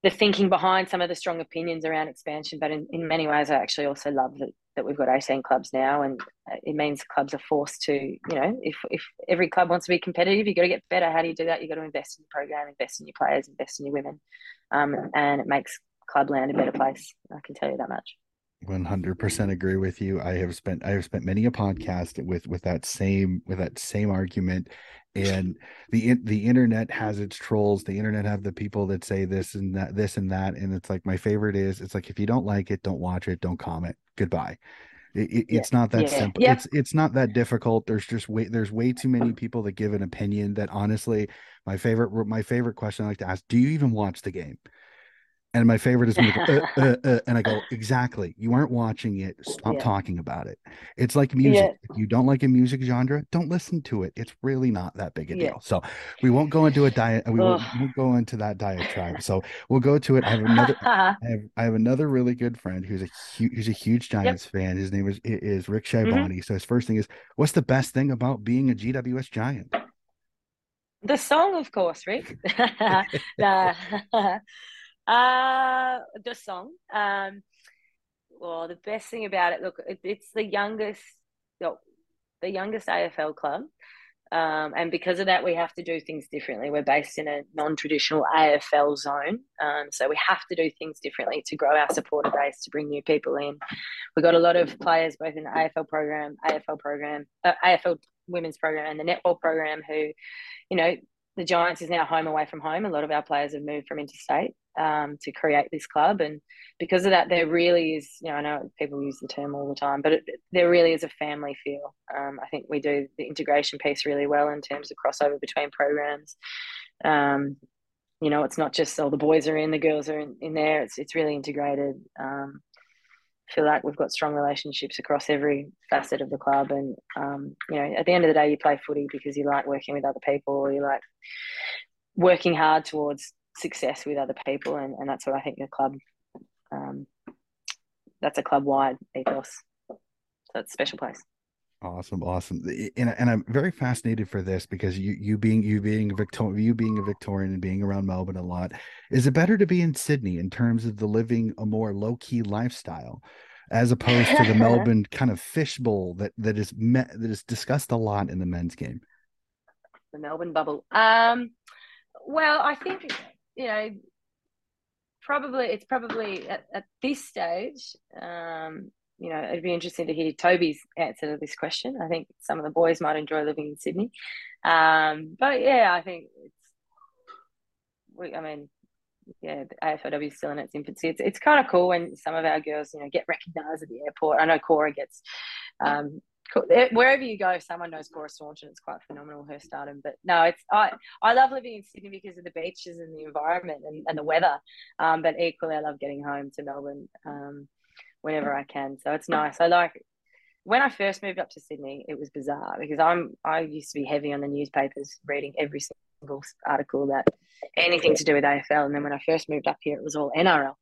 the thinking behind some of the strong opinions around expansion. But in, in many ways, I actually also love that, that we've got 18 clubs now. And it means clubs are forced to, you know, if, if every club wants to be competitive, you've got to get better. How do you do that? You've got to invest in your program, invest in your players, invest in your women. Um, and it makes clubland a better place. I can tell you that much. 100% agree with you i have spent i have spent many a podcast with with that same with that same argument and the the internet has its trolls the internet have the people that say this and that this and that and it's like my favorite is it's like if you don't like it don't watch it don't comment goodbye it, it, yeah. it's not that yeah. simple yeah. it's it's not that difficult there's just way there's way too many people that give an opinion that honestly my favorite my favorite question i like to ask do you even watch the game and my favorite is when go, uh, <laughs> uh, uh, and I go, exactly. You aren't watching it. Stop yeah. talking about it. It's like music. Yeah. If you don't like a music genre, don't listen to it. It's really not that big a yeah. deal. So we won't go into a diet. We won't, won't, go into that diatribe. So we'll go to it. I have another. <laughs> I, have, I have another really good friend who's a huge, who's a huge Giants yep. fan. His name is is Rick Shabani. Mm-hmm. So his first thing is, what's the best thing about being a GWS Giant? The song, of course, Rick. <laughs> Uh, the song. Um, well, the best thing about it, look, it, it's the youngest, the, youngest AFL club. Um, and because of that, we have to do things differently. We're based in a non traditional AFL zone. Um, so we have to do things differently to grow our supporter base, to bring new people in. We've got a lot of players both in the AFL program, AFL program, uh, AFL women's program, and the netball program who, you know, the Giants is now home away from home. A lot of our players have moved from interstate um, to create this club. And because of that, there really is, you know, I know people use the term all the time, but it, there really is a family feel. Um, I think we do the integration piece really well in terms of crossover between programs. Um, you know, it's not just all oh, the boys are in, the girls are in, in there. It's it's really integrated. Um, feel like we've got strong relationships across every facet of the club, and um, you know, at the end of the day, you play footy because you like working with other people, or you like working hard towards success with other people, and, and that's what I think the club. Um, that's a club wide ethos. So it's a special place. Awesome, awesome, and, and I'm very fascinated for this because you you being you being a Victorian, you being a Victorian and being around Melbourne a lot, is it better to be in Sydney in terms of the living a more low key lifestyle, as opposed to the <laughs> Melbourne kind of fishbowl that that is met that is discussed a lot in the men's game? The Melbourne bubble. Um, well, I think you know, probably it's probably at, at this stage. Um, you know, it'd be interesting to hear Toby's answer to this question. I think some of the boys might enjoy living in Sydney. Um, but yeah, I think it's, we, I mean, yeah, the AFLW is still in its infancy. It's, it's kind of cool when some of our girls, you know, get recognised at the airport. I know Cora gets, um, wherever you go, someone knows Cora Staunton. It's quite phenomenal her stardom. But no, it's I I love living in Sydney because of the beaches and the environment and, and the weather. Um, but equally, I love getting home to Melbourne. Um, whenever I can. So it's nice. I like when I first moved up to Sydney, it was bizarre because I'm I used to be heavy on the newspapers, reading every single article about anything to do with AFL. And then when I first moved up here, it was all NRL,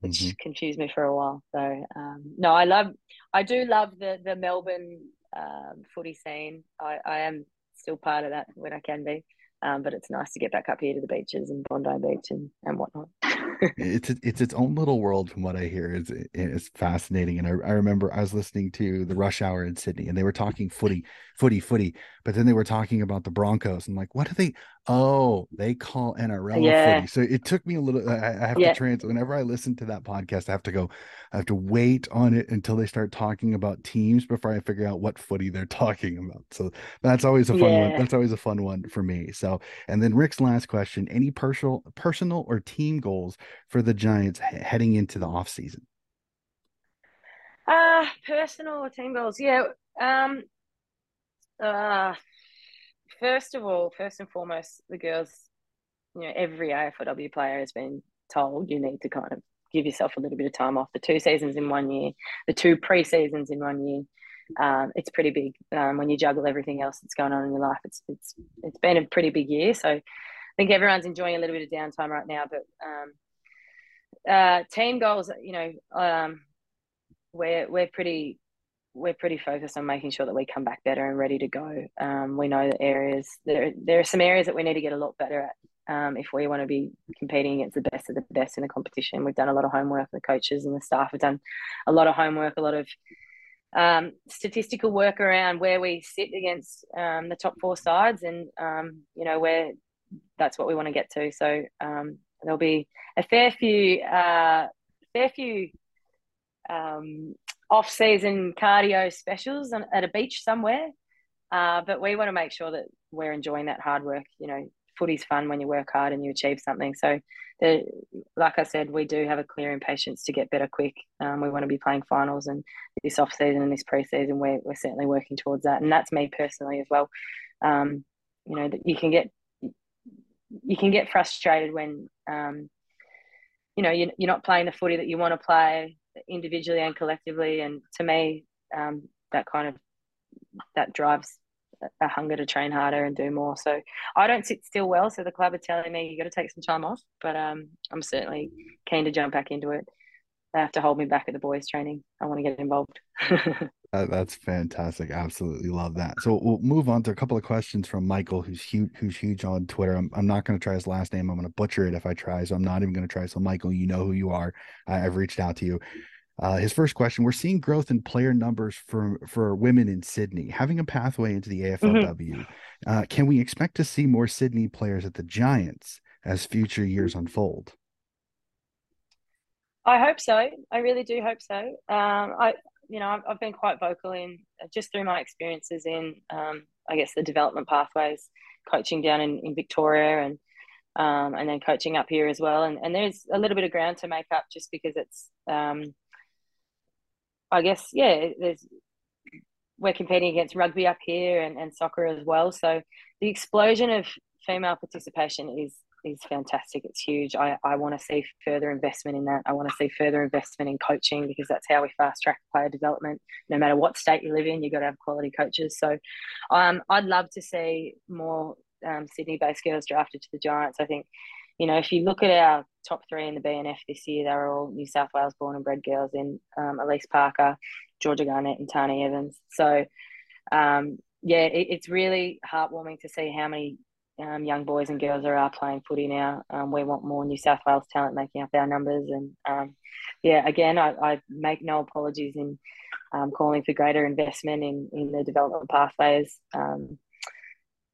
which mm-hmm. confused me for a while. So um, no, I love, I do love the the Melbourne um, footy scene. I, I am still part of that when I can be. Um, but it's nice to get back up here to the beaches and Bondi Beach and, and whatnot. It's it's its own little world from what I hear. It's it's fascinating, and I, I remember I was listening to the Rush Hour in Sydney, and they were talking footy, footy, footy, but then they were talking about the Broncos. I'm like, what do they? Oh, they call NRL yeah. footy. So it took me a little. I, I have yeah. to trans. Whenever I listen to that podcast, I have to go. I have to wait on it until they start talking about teams before I figure out what footy they're <laughs> talking about. So that's always a fun yeah. one. That's always a fun one for me. So and then Rick's last question: Any personal, personal or team goals for the Giants heading into the off season? Uh personal or team goals, yeah. Um, uh, first of all, first and foremost, the girls, you know, every AFLW player has been told you need to kind of give yourself a little bit of time off. The two seasons in one year, the two pre seasons in one year. Um, it's pretty big um, when you juggle everything else that's going on in your life. It's it's it's been a pretty big year, so I think everyone's enjoying a little bit of downtime right now. But um, uh, team goals, you know, um, we're we're pretty we're pretty focused on making sure that we come back better and ready to go. Um, we know that areas there there are some areas that we need to get a lot better at um, if we want to be competing against the best of the best in the competition. We've done a lot of homework. The coaches and the staff have done a lot of homework, a lot of um, statistical work around where we sit against um, the top four sides, and um, you know where that's what we want to get to. So um, there'll be a fair few, uh, fair few um, off-season cardio specials on, at a beach somewhere. Uh, but we want to make sure that we're enjoying that hard work. You know, footy's fun when you work hard and you achieve something. So, the, like I said, we do have a clear impatience to get better quick. Um, we want to be playing finals, and this off season and this preseason, we're we're certainly working towards that. And that's me personally as well. Um, you know, that you can get you can get frustrated when um, you know you're, you're not playing the footy that you want to play individually and collectively. And to me, um, that kind of that drives a hunger to train harder and do more. So I don't sit still well. So the club are telling me you got to take some time off, but um, I'm certainly keen to jump back into it. They have to hold me back at the boys' training. I want to get involved. <laughs> that, that's fantastic. Absolutely love that. So we'll move on to a couple of questions from Michael, who's huge, who's huge on Twitter. I'm, I'm not going to try his last name. I'm going to butcher it if I try. So I'm not even going to try. So Michael, you know who you are. I, I've reached out to you. Uh, his first question: We're seeing growth in player numbers for for women in Sydney, having a pathway into the AFLW. Mm-hmm. Uh, can we expect to see more Sydney players at the Giants as future years unfold? I hope so. I really do hope so. Um, I, you know, I've, I've, been quite vocal in just through my experiences in, um, I guess, the development pathways, coaching down in, in Victoria and um, and then coaching up here as well. And, and there's a little bit of ground to make up just because it's um, I guess yeah, there's we're competing against rugby up here and, and soccer as well. So the explosion of female participation is is fantastic. It's huge. I, I want to see further investment in that. I want to see further investment in coaching because that's how we fast track player development. No matter what state you live in, you've got to have quality coaches. So um, I'd love to see more um, Sydney based girls drafted to the Giants. I think, you know, if you look at our top three in the BNF this year, they're all New South Wales born and bred girls in um, Alyce Parker, Georgia Garnett, and Tani Evans. So, um, yeah, it, it's really heartwarming to see how many um, young boys and girls are, are playing footy now. Um, we want more New South Wales talent making up our numbers. And um, yeah, again, I, I, make no apologies in um, calling for greater investment in, in the development pathways um,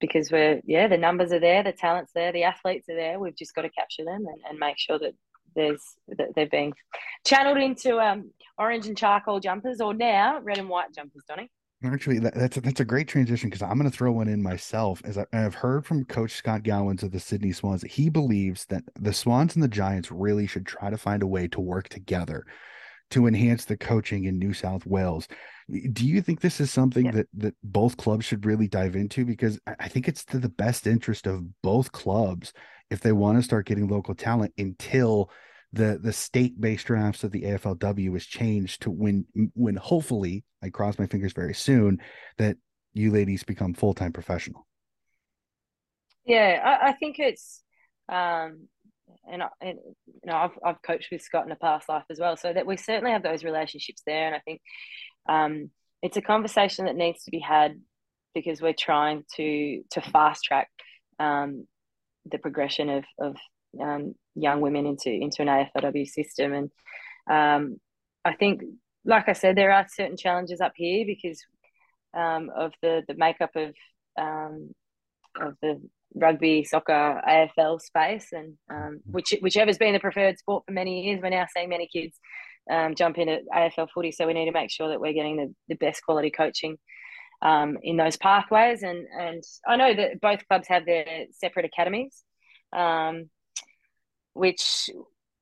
because we're, yeah, the numbers are there, the talent's there, the athletes are there. We've just got to capture them and, and make sure that there's that they're being channeled into um, orange and charcoal jumpers or now red and white jumpers, Donnie. Actually, that, that's a, that's a great transition because I'm going to throw one in myself. As I, have heard from Coach Scott Gowans of the Sydney Swans, he believes that the Swans and the Giants really should try to find a way to work together to enhance the coaching in New South Wales. Do you think this is something yeah. that that both clubs should really dive into? Because I think it's to the best interest of both clubs if they want to start getting local talent until the the state based drafts of the AFLW is changed to when when hopefully I cross my fingers very soon that you ladies become full time professional. Yeah, I, I think it's um, and, and you know I've I've coached with Scott in a past life as well, so that we certainly have those relationships there, and I think um, it's a conversation that needs to be had because we're trying to to fast track um, the progression of of um, young women into into an AFLW system. And um, I think, like I said, there are certain challenges up here because um, of the the makeup of um, of the rugby, soccer, AFL space, and um, which whichever's been the preferred sport for many years. We're now seeing many kids um, jump into AFL footy, so we need to make sure that we're getting the, the best quality coaching. Um, in those pathways, and and I know that both clubs have their separate academies, um, which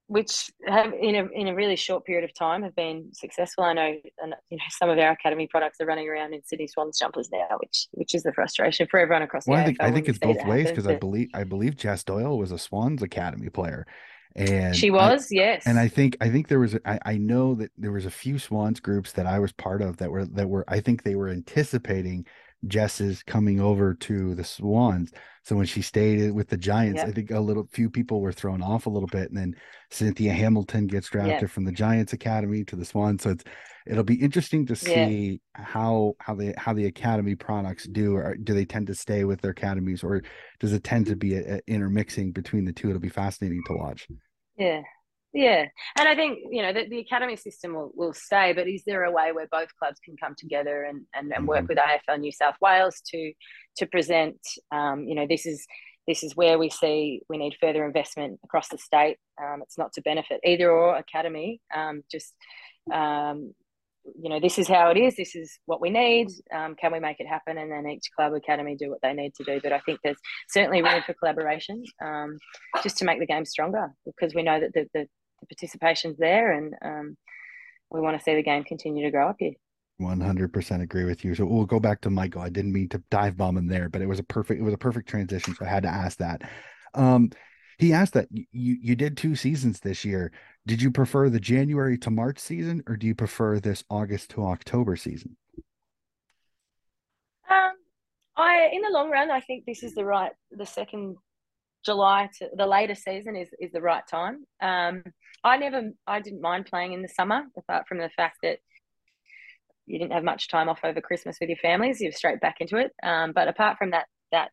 which have in a in a really short period of time have been successful. I know, and you know, some of our academy products are running around in Sydney Swans jumpers now, which which is the frustration for everyone across. Well, I think I think it's both ways because I believe I believe Jess Doyle was a Swans academy player, and she was I, yes. And I think I think there was I, I know that there was a few Swans groups that I was part of that were that were I think they were anticipating Jess's coming over to the Swans. So when she stayed with the Giants, yep. I think a little few people were thrown off a little bit, and then Cynthia Hamilton gets drafted yep. from the Giants Academy to the Swans. So it's it'll be interesting to see yeah. how how the how the academy products do or do they tend to stay with their academies or does it tend to be a, a intermixing between the two it'll be fascinating to watch yeah yeah, and I think you know the, the academy system will, will stay, but is there a way where both clubs can come together and, and, and work mm-hmm. with AFL New South Wales to to present? Um, you know, this is this is where we see we need further investment across the state. Um, it's not to benefit either or academy. Um, just um, you know, this is how it is. This is what we need. Um, can we make it happen? And then each club academy do what they need to do. But I think there's certainly room for collaboration, um, just to make the game stronger because we know that the, the, the participation's there, and um, we want to see the game continue to grow up here. 100% agree with you. So we'll go back to Michael. I didn't mean to dive bomb him there, but it was a perfect it was a perfect transition, so I had to ask that. Um, he asked that you you did two seasons this year. Did you prefer the January to March season, or do you prefer this August to October season? Um, I in the long run, I think this is the right the second July to the later season is is the right time. Um, I never I didn't mind playing in the summer, apart from the fact that you didn't have much time off over Christmas with your families. You're straight back into it. Um, but apart from that, that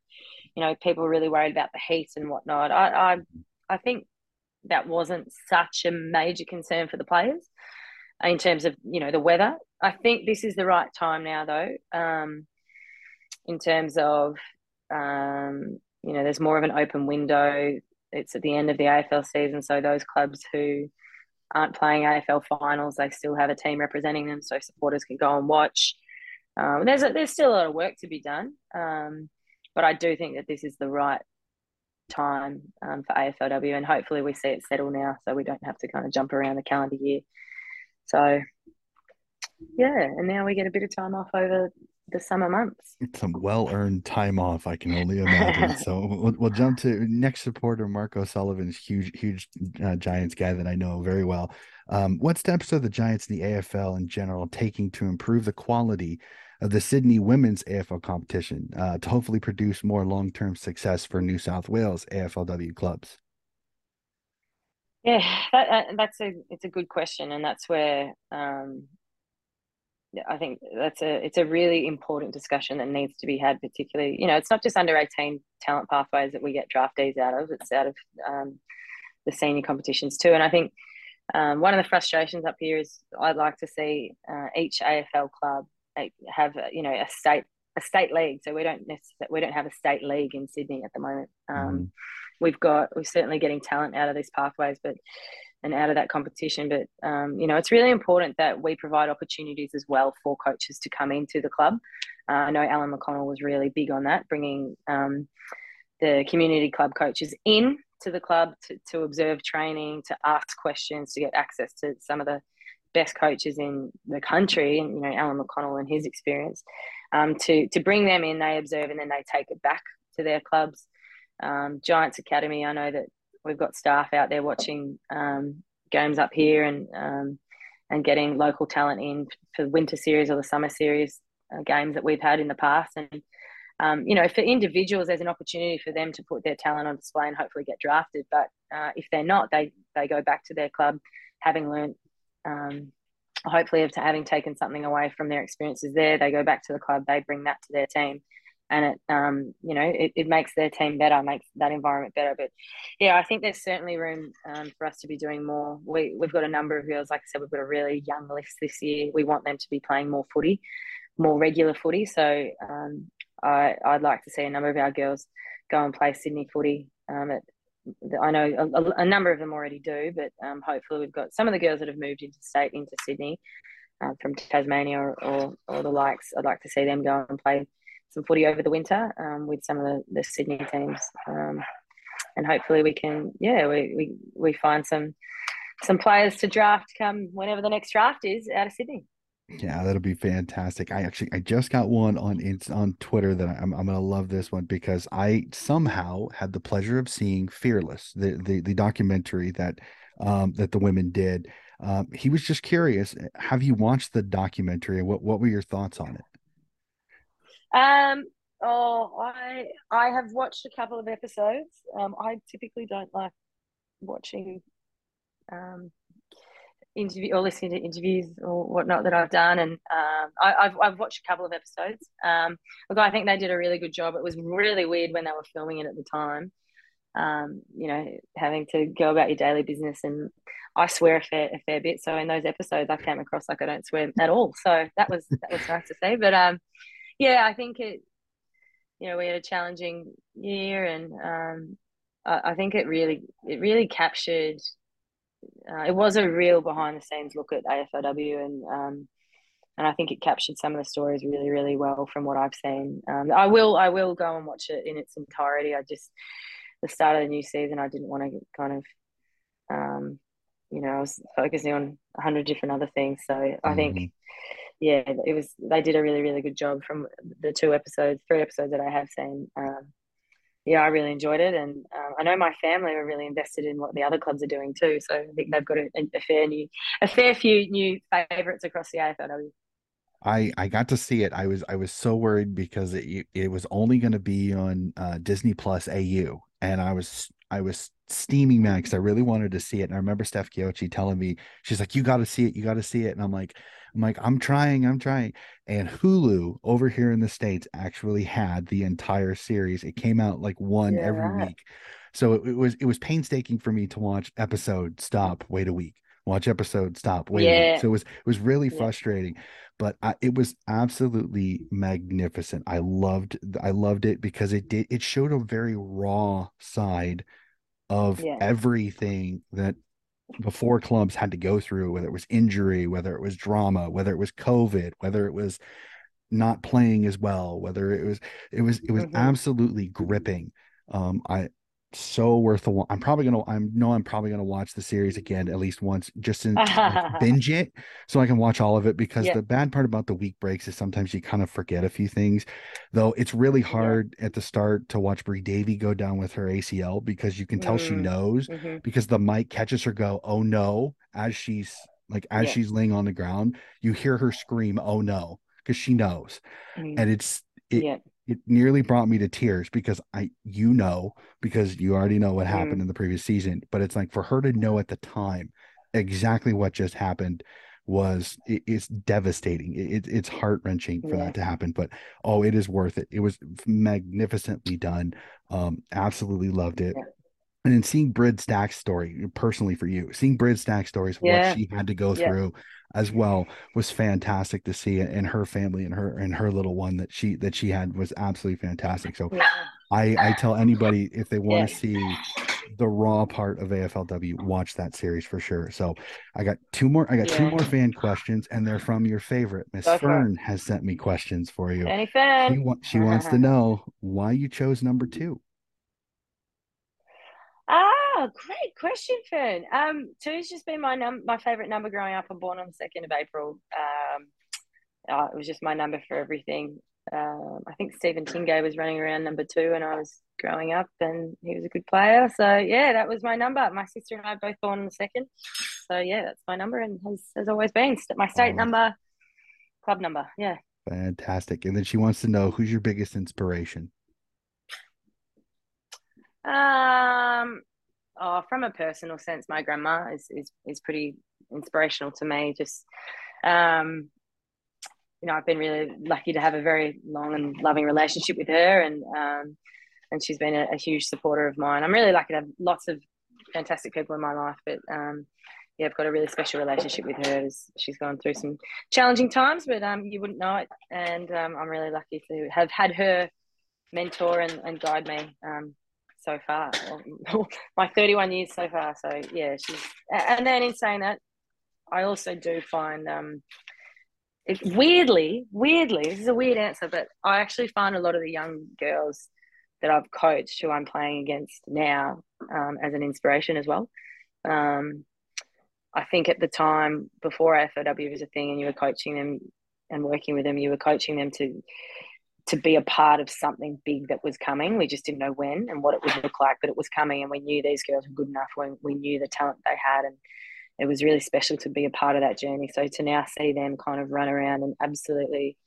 you know, people were really worried about the heat and whatnot. I I, I think that wasn't such a major concern for the players in terms of you know the weather. I think this is the right time now, though, um, in terms of um, you know, there's more of an open window. It's at the end of the AFL season, so those clubs who aren't playing AFL finals, they still have a team representing them, so supporters can go and watch. Um, there's a, there's still a lot of work to be done, um, but I do think that this is the right time um, for AFLW, and hopefully we see it settle now, so we don't have to kind of jump around the calendar year. So, yeah, and now we get a bit of time off over the summer months. Some well earned time off, I can only imagine. so <laughs> we'll, we'll, jump to next supporter, Marco Sullivan's huge, huge uh, Giants guy that I know very well. Um, what steps are the Giants and the AFL in general taking to improve the quality of the Sydney women's AFL competition uh, to hopefully produce more long term success for New South Wales AFLW clubs? Yeah, that, that's a it's a good question, and that's where um, I think that's a it's a really important discussion that needs to be had. Particularly, you know, it's not just under eighteen talent pathways that we get draftees out of; it's out of um, the senior competitions too. And I think um, one of the frustrations up here is I'd like to see uh, each AFL club have you know a state a state league. So we don't necessarily we don't have a state league in Sydney at the moment. Um, mm we've got we're certainly getting talent out of these pathways, but and out of that competition. But um, you know, it's really important that we provide opportunities as well for coaches to come into the club. Uh, I know Alan McConnell was really big on that, bringing um, the community club coaches in to the club to, to observe training, to ask questions, to get access to some of the best coaches in the country, and you know Alan McConnell and his experience, um, to to bring them in, they observe and then they take it back to their clubs um, Giants Academy. I know that we've got staff out there watching um, games up here and um, and getting local talent in for winter series or the summer series uh, games that we've had in the past. And um, you know, for individuals, there's an opportunity for them to put their talent on display and hopefully get drafted. But uh, if they're not, they they go back to their club, having learned. Um, hopefully, of having taken something away from their experiences there, they go back to the club. They bring that to their team, and it um you know it, it makes their team better makes that environment better. But yeah i think there's certainly room um, for us to be doing more. We, we've got a number of girls like i said we've got a really young list this year. We want them to be playing more footy more regular footy. So um, I, i'd like to see a number of our girls go and play sydney footy um, at, I know a, a, number of them already do, but um, hopefully we've got some of the girls that have moved into state into Sydney uh, from Tasmania or, or, or the likes. I'd like to see them go and play some footy over the winter um, with some of the, the Sydney teams, um, and hopefully we can, yeah, we, we we find some some players to draft come whenever the next draft is out of Sydney. Yeah, that'll be fantastic. I actually I just got one on it's on Twitter that I'm I'm gonna love this one because I somehow had the pleasure of seeing Fearless, the the, the documentary that um, that the women did. Um, he was just curious. Have you watched the documentary? What what were your thoughts on it? Um, oh, I I have watched a couple of episodes. Um, I typically don't like watching um interview or listening to interviews or whatnot that I've done, and um, I, have I've watched a couple of episodes. Um, look, I think they did a really good job. It was really weird when they were filming it at the time. Um, you know, having to go about your daily business, and I swear a fair a fair bit. So in those episodes, I came across like I don't swear at all. So that was that was nice to see. But um, yeah, I think it. You know, we had a challenging year, and um, I, I think it really it really captured. Uh, it was a real behind the scenes look at AFLW, and um, and I think it captured some of the stories really, really well from what I've seen. Um, I will, I will go and watch it in its entirety. I just the start of the new season, I didn't want to kind of, um, you know, I was focusing on a hundred different other things. So. I think mm-hmm yeah, it was they did a really really good job from the two episodes, three episodes that I have seen. Um, yeah, I really enjoyed it, and um, I know my family were really invested in what the other clubs are doing too. So I think they've got a, a fair new, a fair few new favourites across the AFLW. I I got to see it. I was I was so worried because it it was only going to be on uh, Disney Plus AU, and I was I was steaming mad because I really wanted to see it. And I remember Steph Chiocci telling me, she's like, "You got to see it. You got to see it." And I'm like, I'm like, I'm trying, I'm trying. And Hulu over here in the States actually had the entire series. It came out like one yeah. every week. So it, it, was it was painstaking for me to watch episode, stop, wait a week, watch episode, stop, wait yeah. So it was it was really yeah. frustrating. But I, it was absolutely magnificent. I loved I loved it because it did it showed a very raw side of everything that before clubs had to go through, whether it was injury, whether it was drama, whether it was COVID, whether it was not playing as well, whether it was it was it was mm-hmm. absolutely gripping. Um, I so worth the one. I'm probably gonna. I know I'm probably gonna watch the series again at least once, just in like, <laughs> binge it, so I can watch all of it. Because Yeah. the bad part about the week breaks is sometimes you kind of forget a few things. Though it's really hard at the start to watch Bri Davey go down with her ACL because you can tell she Mm. knows Mhm. because the mic catches her go, "Oh no!" as she's like as Yeah. she's laying on the ground. You hear her scream, "Oh no!" because she knows, Mm. and it's it yeah. It nearly brought me to tears because I you know because you already know what happened Mm. in the previous season but it's like for her to know at the time exactly what just happened was it, it's devastating it, it- it's heart-wrenching for Yeah. that to happen but oh it is worth it it was magnificently done um absolutely loved it Yeah. And then seeing Brid Stack's story personally for you, seeing Brid Stack's stories, Yeah. what she had to go Yeah. through as well was fantastic to see and her family and her and her little one that she that she had was absolutely fantastic. So Yeah. I I tell anybody if they want to see the raw part of AFLW, watch that series for sure. So I got two more I got two more fan questions and they're from your favorite. Miss. Fern has sent me questions for you. Any She, fan? wa- she wants to <laughs> know why you chose number two. Ah, great question, Fern. Um, two's just been my num my favorite number growing up. I'm born on the second of April. Um, uh, it was just my number for everything. Um, I think Stephen Tingay was running around number two when I was growing up, and he was a good player. So yeah, that was my number. My sister and I both born on the second. So yeah, that's my number, and has has always been my state number, club number. Yeah. Fantastic. And then she wants to know who's your biggest inspiration. Um, oh, from a personal sense, my grandma is is is pretty inspirational to me. Just, um, you know, I've been really lucky to have a very long and loving relationship with her, and um, and she's been a, a huge supporter of mine. I'm really lucky to have lots of fantastic people in my life, but um, yeah, I've got a really special relationship with her. As she's gone through some challenging times, but um, you wouldn't know it, and um, I'm really lucky to have had her mentor and, and guide me um, so far. <laughs> My 31 years so far. So yeah, she's. And then in saying that, I also do find um, it weirdly, weirdly, this is a weird answer, but I actually find a lot of the young girls that I've coached who I'm playing against now um, as an inspiration as well. Um, I think at the time before AFLW was a thing, and you were coaching them and working with them, you were coaching them to to be a part of something big that was coming. We just didn't know when and what it would look like, but it was coming, and we knew these girls were good enough. When we knew the talent they had, and it was really special to be a part of that journey. So to now see them kind of run around and absolutely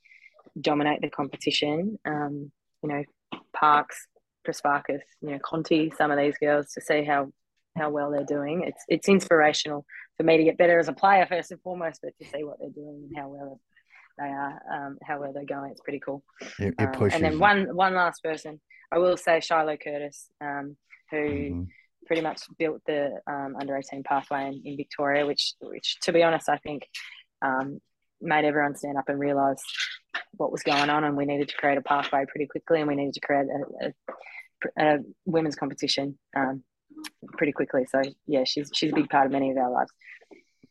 dominate the competition, um, you know, Parks, Prespakis, you know, Conti, some of these girls to see how how well they're doing. It's it's inspirational for me to get better as a player first and foremost, but to see what they're doing and how well they are, um, how well they're going. It's pretty cool. It, it Um, and then one one last person, I will say Shiloh Curtis, um, who Mhm. pretty much built the um, under eighteen pathway in, in Victoria, which which to be honest, I think um, made everyone stand up and realise what was going on, and we needed to create a pathway pretty quickly, and we needed to create a, a, a women's competition um, pretty quickly. So yeah, she's she's a big part of many of our lives.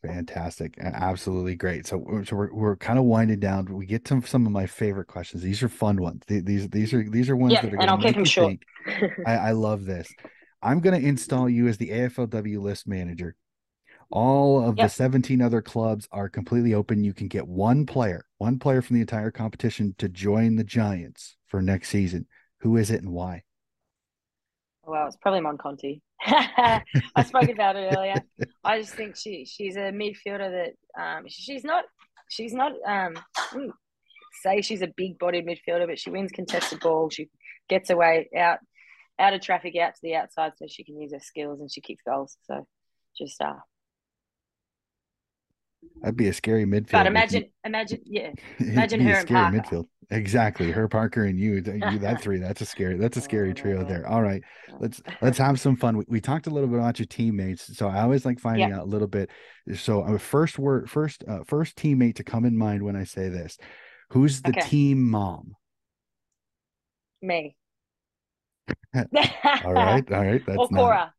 Fantastic. Absolutely great. So, we're- so we're, we're kind of winding down. We get to some of my favorite questions. These are fun ones. Th- These these are these are ones Yeah, that are and going I'll to make them you short. think. I, I love this. I'm going to install you as the AFLW list manager. All of the 17 other clubs are completely open. You can get one player, one player from the entire competition to join the Giants for next season. Who is it and why? Well, it's probably Mon Conti. I spoke about it earlier. <laughs> I just think she she's a midfielder that um, she's not she's not um, say she's a big bodied midfielder, but she wins contested ball. She gets away out out of traffic out to the outside so she can use her skills and she kicks goals. So just uh That'd be a scary midfield. but imagine you- imagine yeah. <laughs> Imagine her and scary Parker. midfield. Exactly. Her, Parker, and you, you, that three. That's a scary. That's a scary trio there. All right. Let's let's have some fun. We, we talked a little bit about your teammates, so I always like finding out a little bit. So, uh, first word, first, uh, first teammate to come in mind when I say this. Who's the Okay. team mom? Me. <laughs> All right, all right. <laughs> That's or not Cora.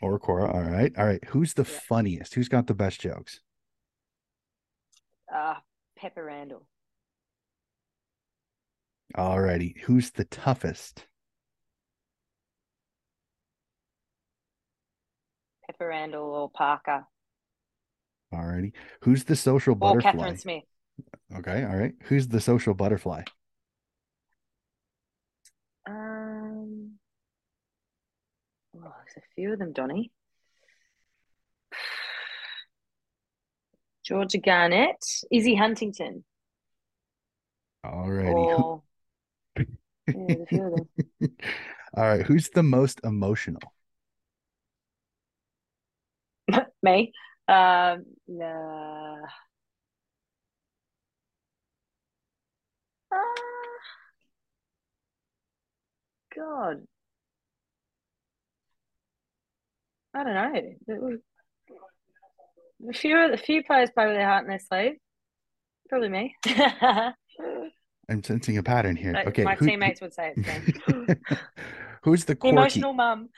or Cora. All right, all right. Who's the Yeah. funniest? Who's got the best jokes? Uh Pepa Randall. All righty. Who's the toughest? Pepa Randall or Parker Alrighty. Who's the social butterfly? or? Catherine Smith. Okay, all right. Who's the social butterfly? Um, oh, there's a few of them, Donnie. Georgia Garnett, Izzy Huntington, Alrighty. or <laughs> yeah, there's a few of them. All right. Who's the most emotional? <laughs> Me. Um, nah. Ah, God, I don't know. It A few a few players play with their heart in their sleeve. Probably me. <laughs> I'm sensing a pattern here. Like, Okay. My who- teammates would say it's me. <laughs> who's the The quirky? Emotional mum.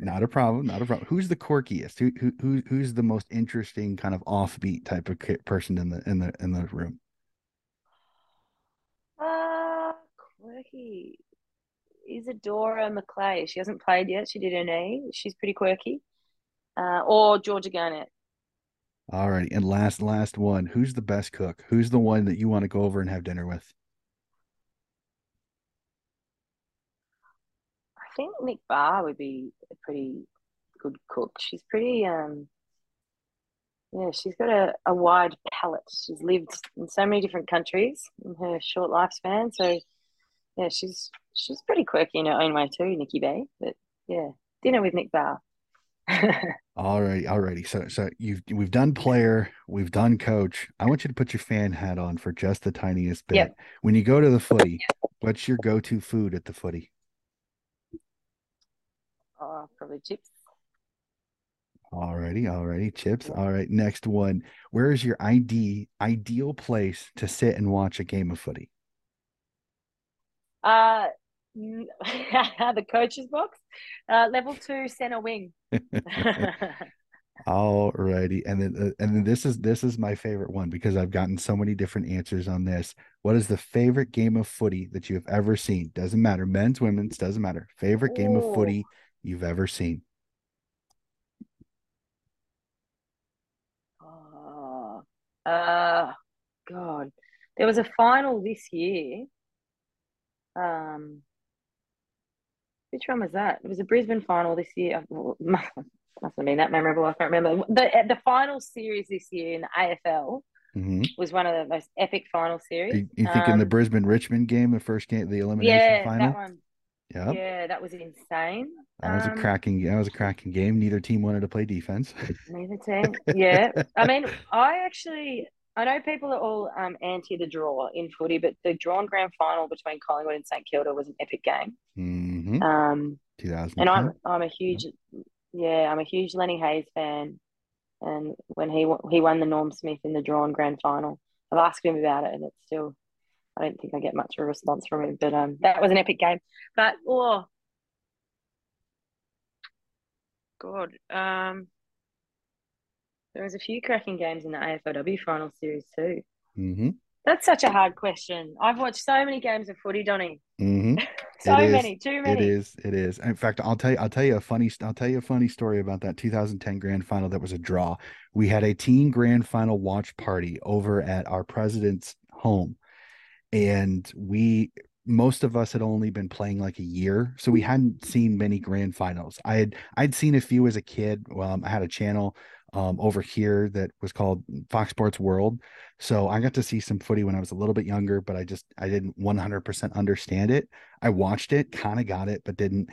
Not a problem. Not a problem. Who's the quirkiest? Who, who who who's the most interesting kind of offbeat type of person in the in the in the room? Ah, quirky. Isadora McLeay. She hasn't played yet. She did her knee. She's pretty quirky. Uh, or Georgia Garnett. All right. And last last one. Who's the best cook? Who's the one that you want to go over and have dinner with? I think Nic Barr would be a pretty good cook. She's pretty um yeah, she's got a, a wide palate. She's lived in so many different countries in her short lifespan. So yeah, she's she's pretty quirky in her own way too, Nikki Bay. But yeah, dinner with Nic Barr. <laughs> All right, all righty. So so you've we've done player, we've done coach. I want you to put your fan hat on for just the tiniest bit. Yep. When you go to the footy, what's your go-to food at the footy? oh, probably chips. Alrighty, alrighty, chips. All right, next one. Where is your ID ideal place to sit and watch a game of footy? Uh, <laughs> the coach's box, uh, level two center wing. <laughs> <laughs> Alrighty, and then uh, and then this is this is my favorite one because I've gotten so many different answers on this. What is the favorite game of footy that you have ever seen? Doesn't matter, men's, women's, doesn't matter. Favorite game of footy you've ever seen? Oh, uh, God, there was a final this year. Um, which one was that? It was a Brisbane final this year. <laughs> Must have been that memorable. I can't remember. The the final series this year in the AFL hmm was one of the most epic final series. you think in the Um, Brisbane Richmond game, the first game, the elimination yeah, final? that one. Yep. Yeah, that was insane. That was a Um, cracking. That was a cracking game. Neither team wanted to play defense. Neither team. Yeah. I mean, <laughs> I actually I know people are all um anti the draw in footy, but the drawn grand final between Collingwood and St Kilda was an epic game. hmm Um, and I'm I'm a huge yeah, I'm a huge Lenny Hayes fan. And when he he won the Norm Smith in the drawn grand final, I've asked him about it, and it's still I don't think I get much of a response from him. But um, that was an epic game. But oh, God, um, there was a few cracking games in the AFLW final series too. hmm That's such a hard question. I've watched so many games of footy, Donnie. hmm <laughs> So It is. many, too It many. is. It is. In fact, I'll tell you. I'll tell you a funny. I'll tell you a funny story about that 2010 grand final. That was a draw. We had a teen grand final watch party over at our president's home, and we most of us had only been playing like a year, so we hadn't seen many grand finals. I had I'd seen a few as a kid. Um, I had a channel um, over here that was called Fox Sports World, so I got to see some footy when I was a little bit younger, but I just I didn't 100% understand it. I watched it, kind of got it, but didn't.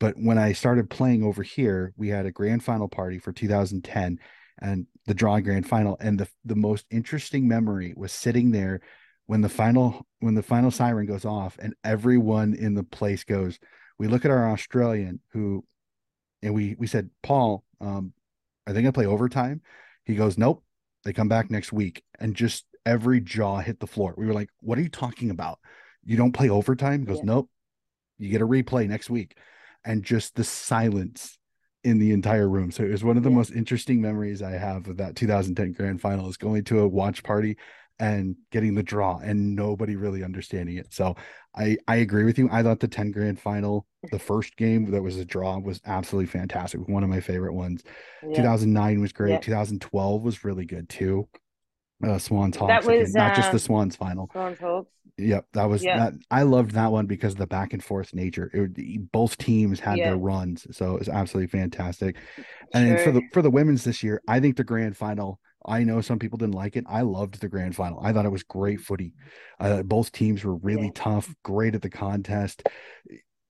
But when I started playing over here, we had a grand final party for 2010 and the draw grand final. And the the most interesting memory was sitting there when the final when the final siren goes off and everyone in the place goes. We look at our Australian who, and we we said, Paul, um, are they gonna play overtime? He goes, Nope. They come back next week, and just every jaw hit the floor. We were like, What are you talking about? You don't play overtime? He goes, Yeah. Nope. You get a replay next week. And just the silence in the entire room. So it was one of the Yeah. most interesting memories I have of that 2010 grand final is going to a watch party and getting the draw and nobody really understanding it. So I I agree with you. I thought the 10 grand final, the first game that was a draw was absolutely fantastic. One of my favorite ones. Yeah. 2009 was great. Yeah. 2012 was really good too. Uh, Swans Hawks. That was not just the Swans final. Swans Hawks. Yep, that was yep. that. I loved that one because of the back and forth nature. It, both teams had their runs, so it was absolutely fantastic. And sure. for the for the women's this year, I think the grand final. I know some people didn't like it. I loved the grand final. I thought it was great footy. Uh, both teams were really yeah. tough, great at the contest.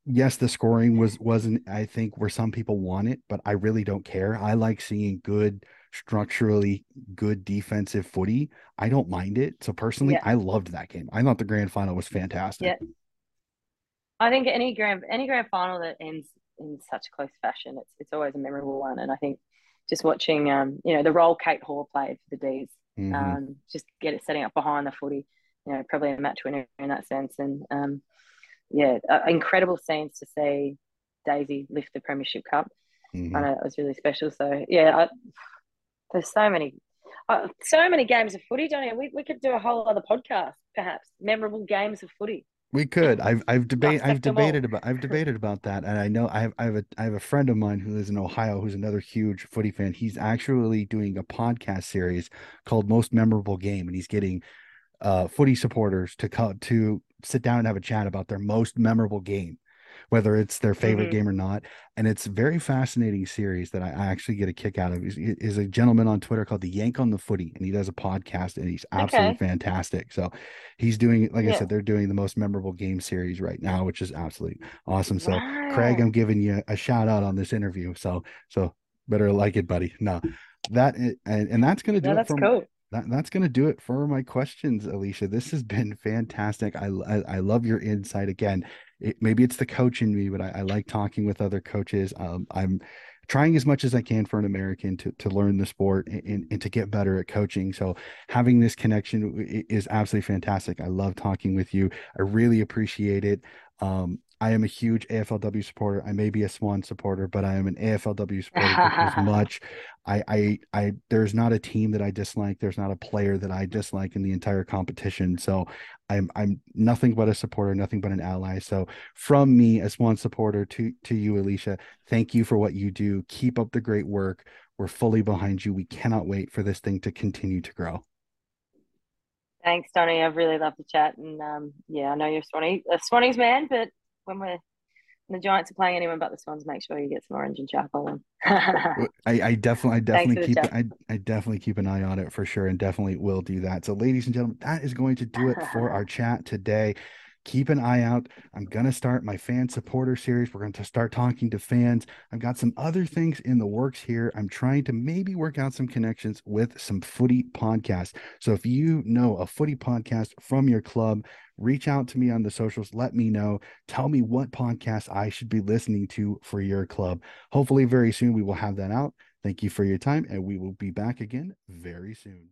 Yes, the scoring was wasn't I think where some people want it, but I really don't care. I like seeing good structurally good defensive footy, I don't mind it. So personally, yeah. I loved that game. I thought the grand final was fantastic. Yeah. I think any grand any grand final that ends in such close fashion, it's it's always a memorable one. And I think just watching um, you know, the role Kate Hall played for the D's, mm-hmm. um, just get it setting up behind the footy, you know, probably a match winner in that sense. And um, yeah, uh, incredible scenes to see Daisy lift the Premiership Cup. Mm-hmm. I know it was really special. So yeah, I, there's so many, uh, so many games of footy, Johnny. We, we could do a whole other podcast, perhaps memorable games of footy. We could. I've I've debate I've debated about I've debated about that, and I know I have I have a I have a friend of mine who lives in Ohio who's another huge footy fan. He's actually doing a podcast series called Most Memorable Game, and he's getting uh footy supporters to come to sit down and have a chat about their most memorable game whether it's their favorite mm-hmm. game or not. And it's a very fascinating series that I, actually get a kick out of. Is, is a gentleman on Twitter called the Yank on the Footy, and he does a podcast, and he's absolutely okay. fantastic. So he's doing, like yeah. I said, they're doing the most memorable game series right now, which is absolutely awesome. So wow. Craig, I'm giving you a shout out on this interview. So so better like it, buddy. No, that and, and that's gonna do yeah, it for cool that, that's going to do it for my questions, Alicia. This has been fantastic. I, I, I love your insight again. It, maybe it's the coach in me, but I, I like talking with other coaches. Um, I'm trying as much as I can for an American to, to learn the sport and, and to get better at coaching. So having this connection is absolutely fantastic. I love talking with you. I really appreciate it. Um, I am a huge AFLW supporter. I may be a Swan supporter, but I am an AFLW <laughs> supporter as much. I, I, I, there's not a team that I dislike. There's not a player that I dislike in the entire competition. So I'm, I'm nothing but a supporter, nothing but an ally. So from me, a Swan supporter, to, to you, Alicia, thank you for what you do. Keep up the great work. We're fully behind you. We cannot wait for this thing to continue to grow. Thanks, Donnie. I've really loved the chat, and um, yeah, I know you're Swanee, a Swannies man, but when we're the Giants are playing anyone but the Swans, make sure you get some orange and charcoal on. I, I definitely, I definitely keep, I, I definitely keep an eye on it for sure, and definitely will do that. So, ladies and gentlemen, that is going to do it for <laughs> our chat today keep an eye out. I'm going to start my fan supporter series. We're going to start talking to fans. I've got some other things in the works here. I'm trying to maybe work out some connections with some footy podcasts. So if you know a footy podcast from your club, reach out to me on the socials. Let me know. Tell me what podcast I should be listening to for your club. Hopefully, very soon we will have that out. Thank you for your time, and we will be back again very soon.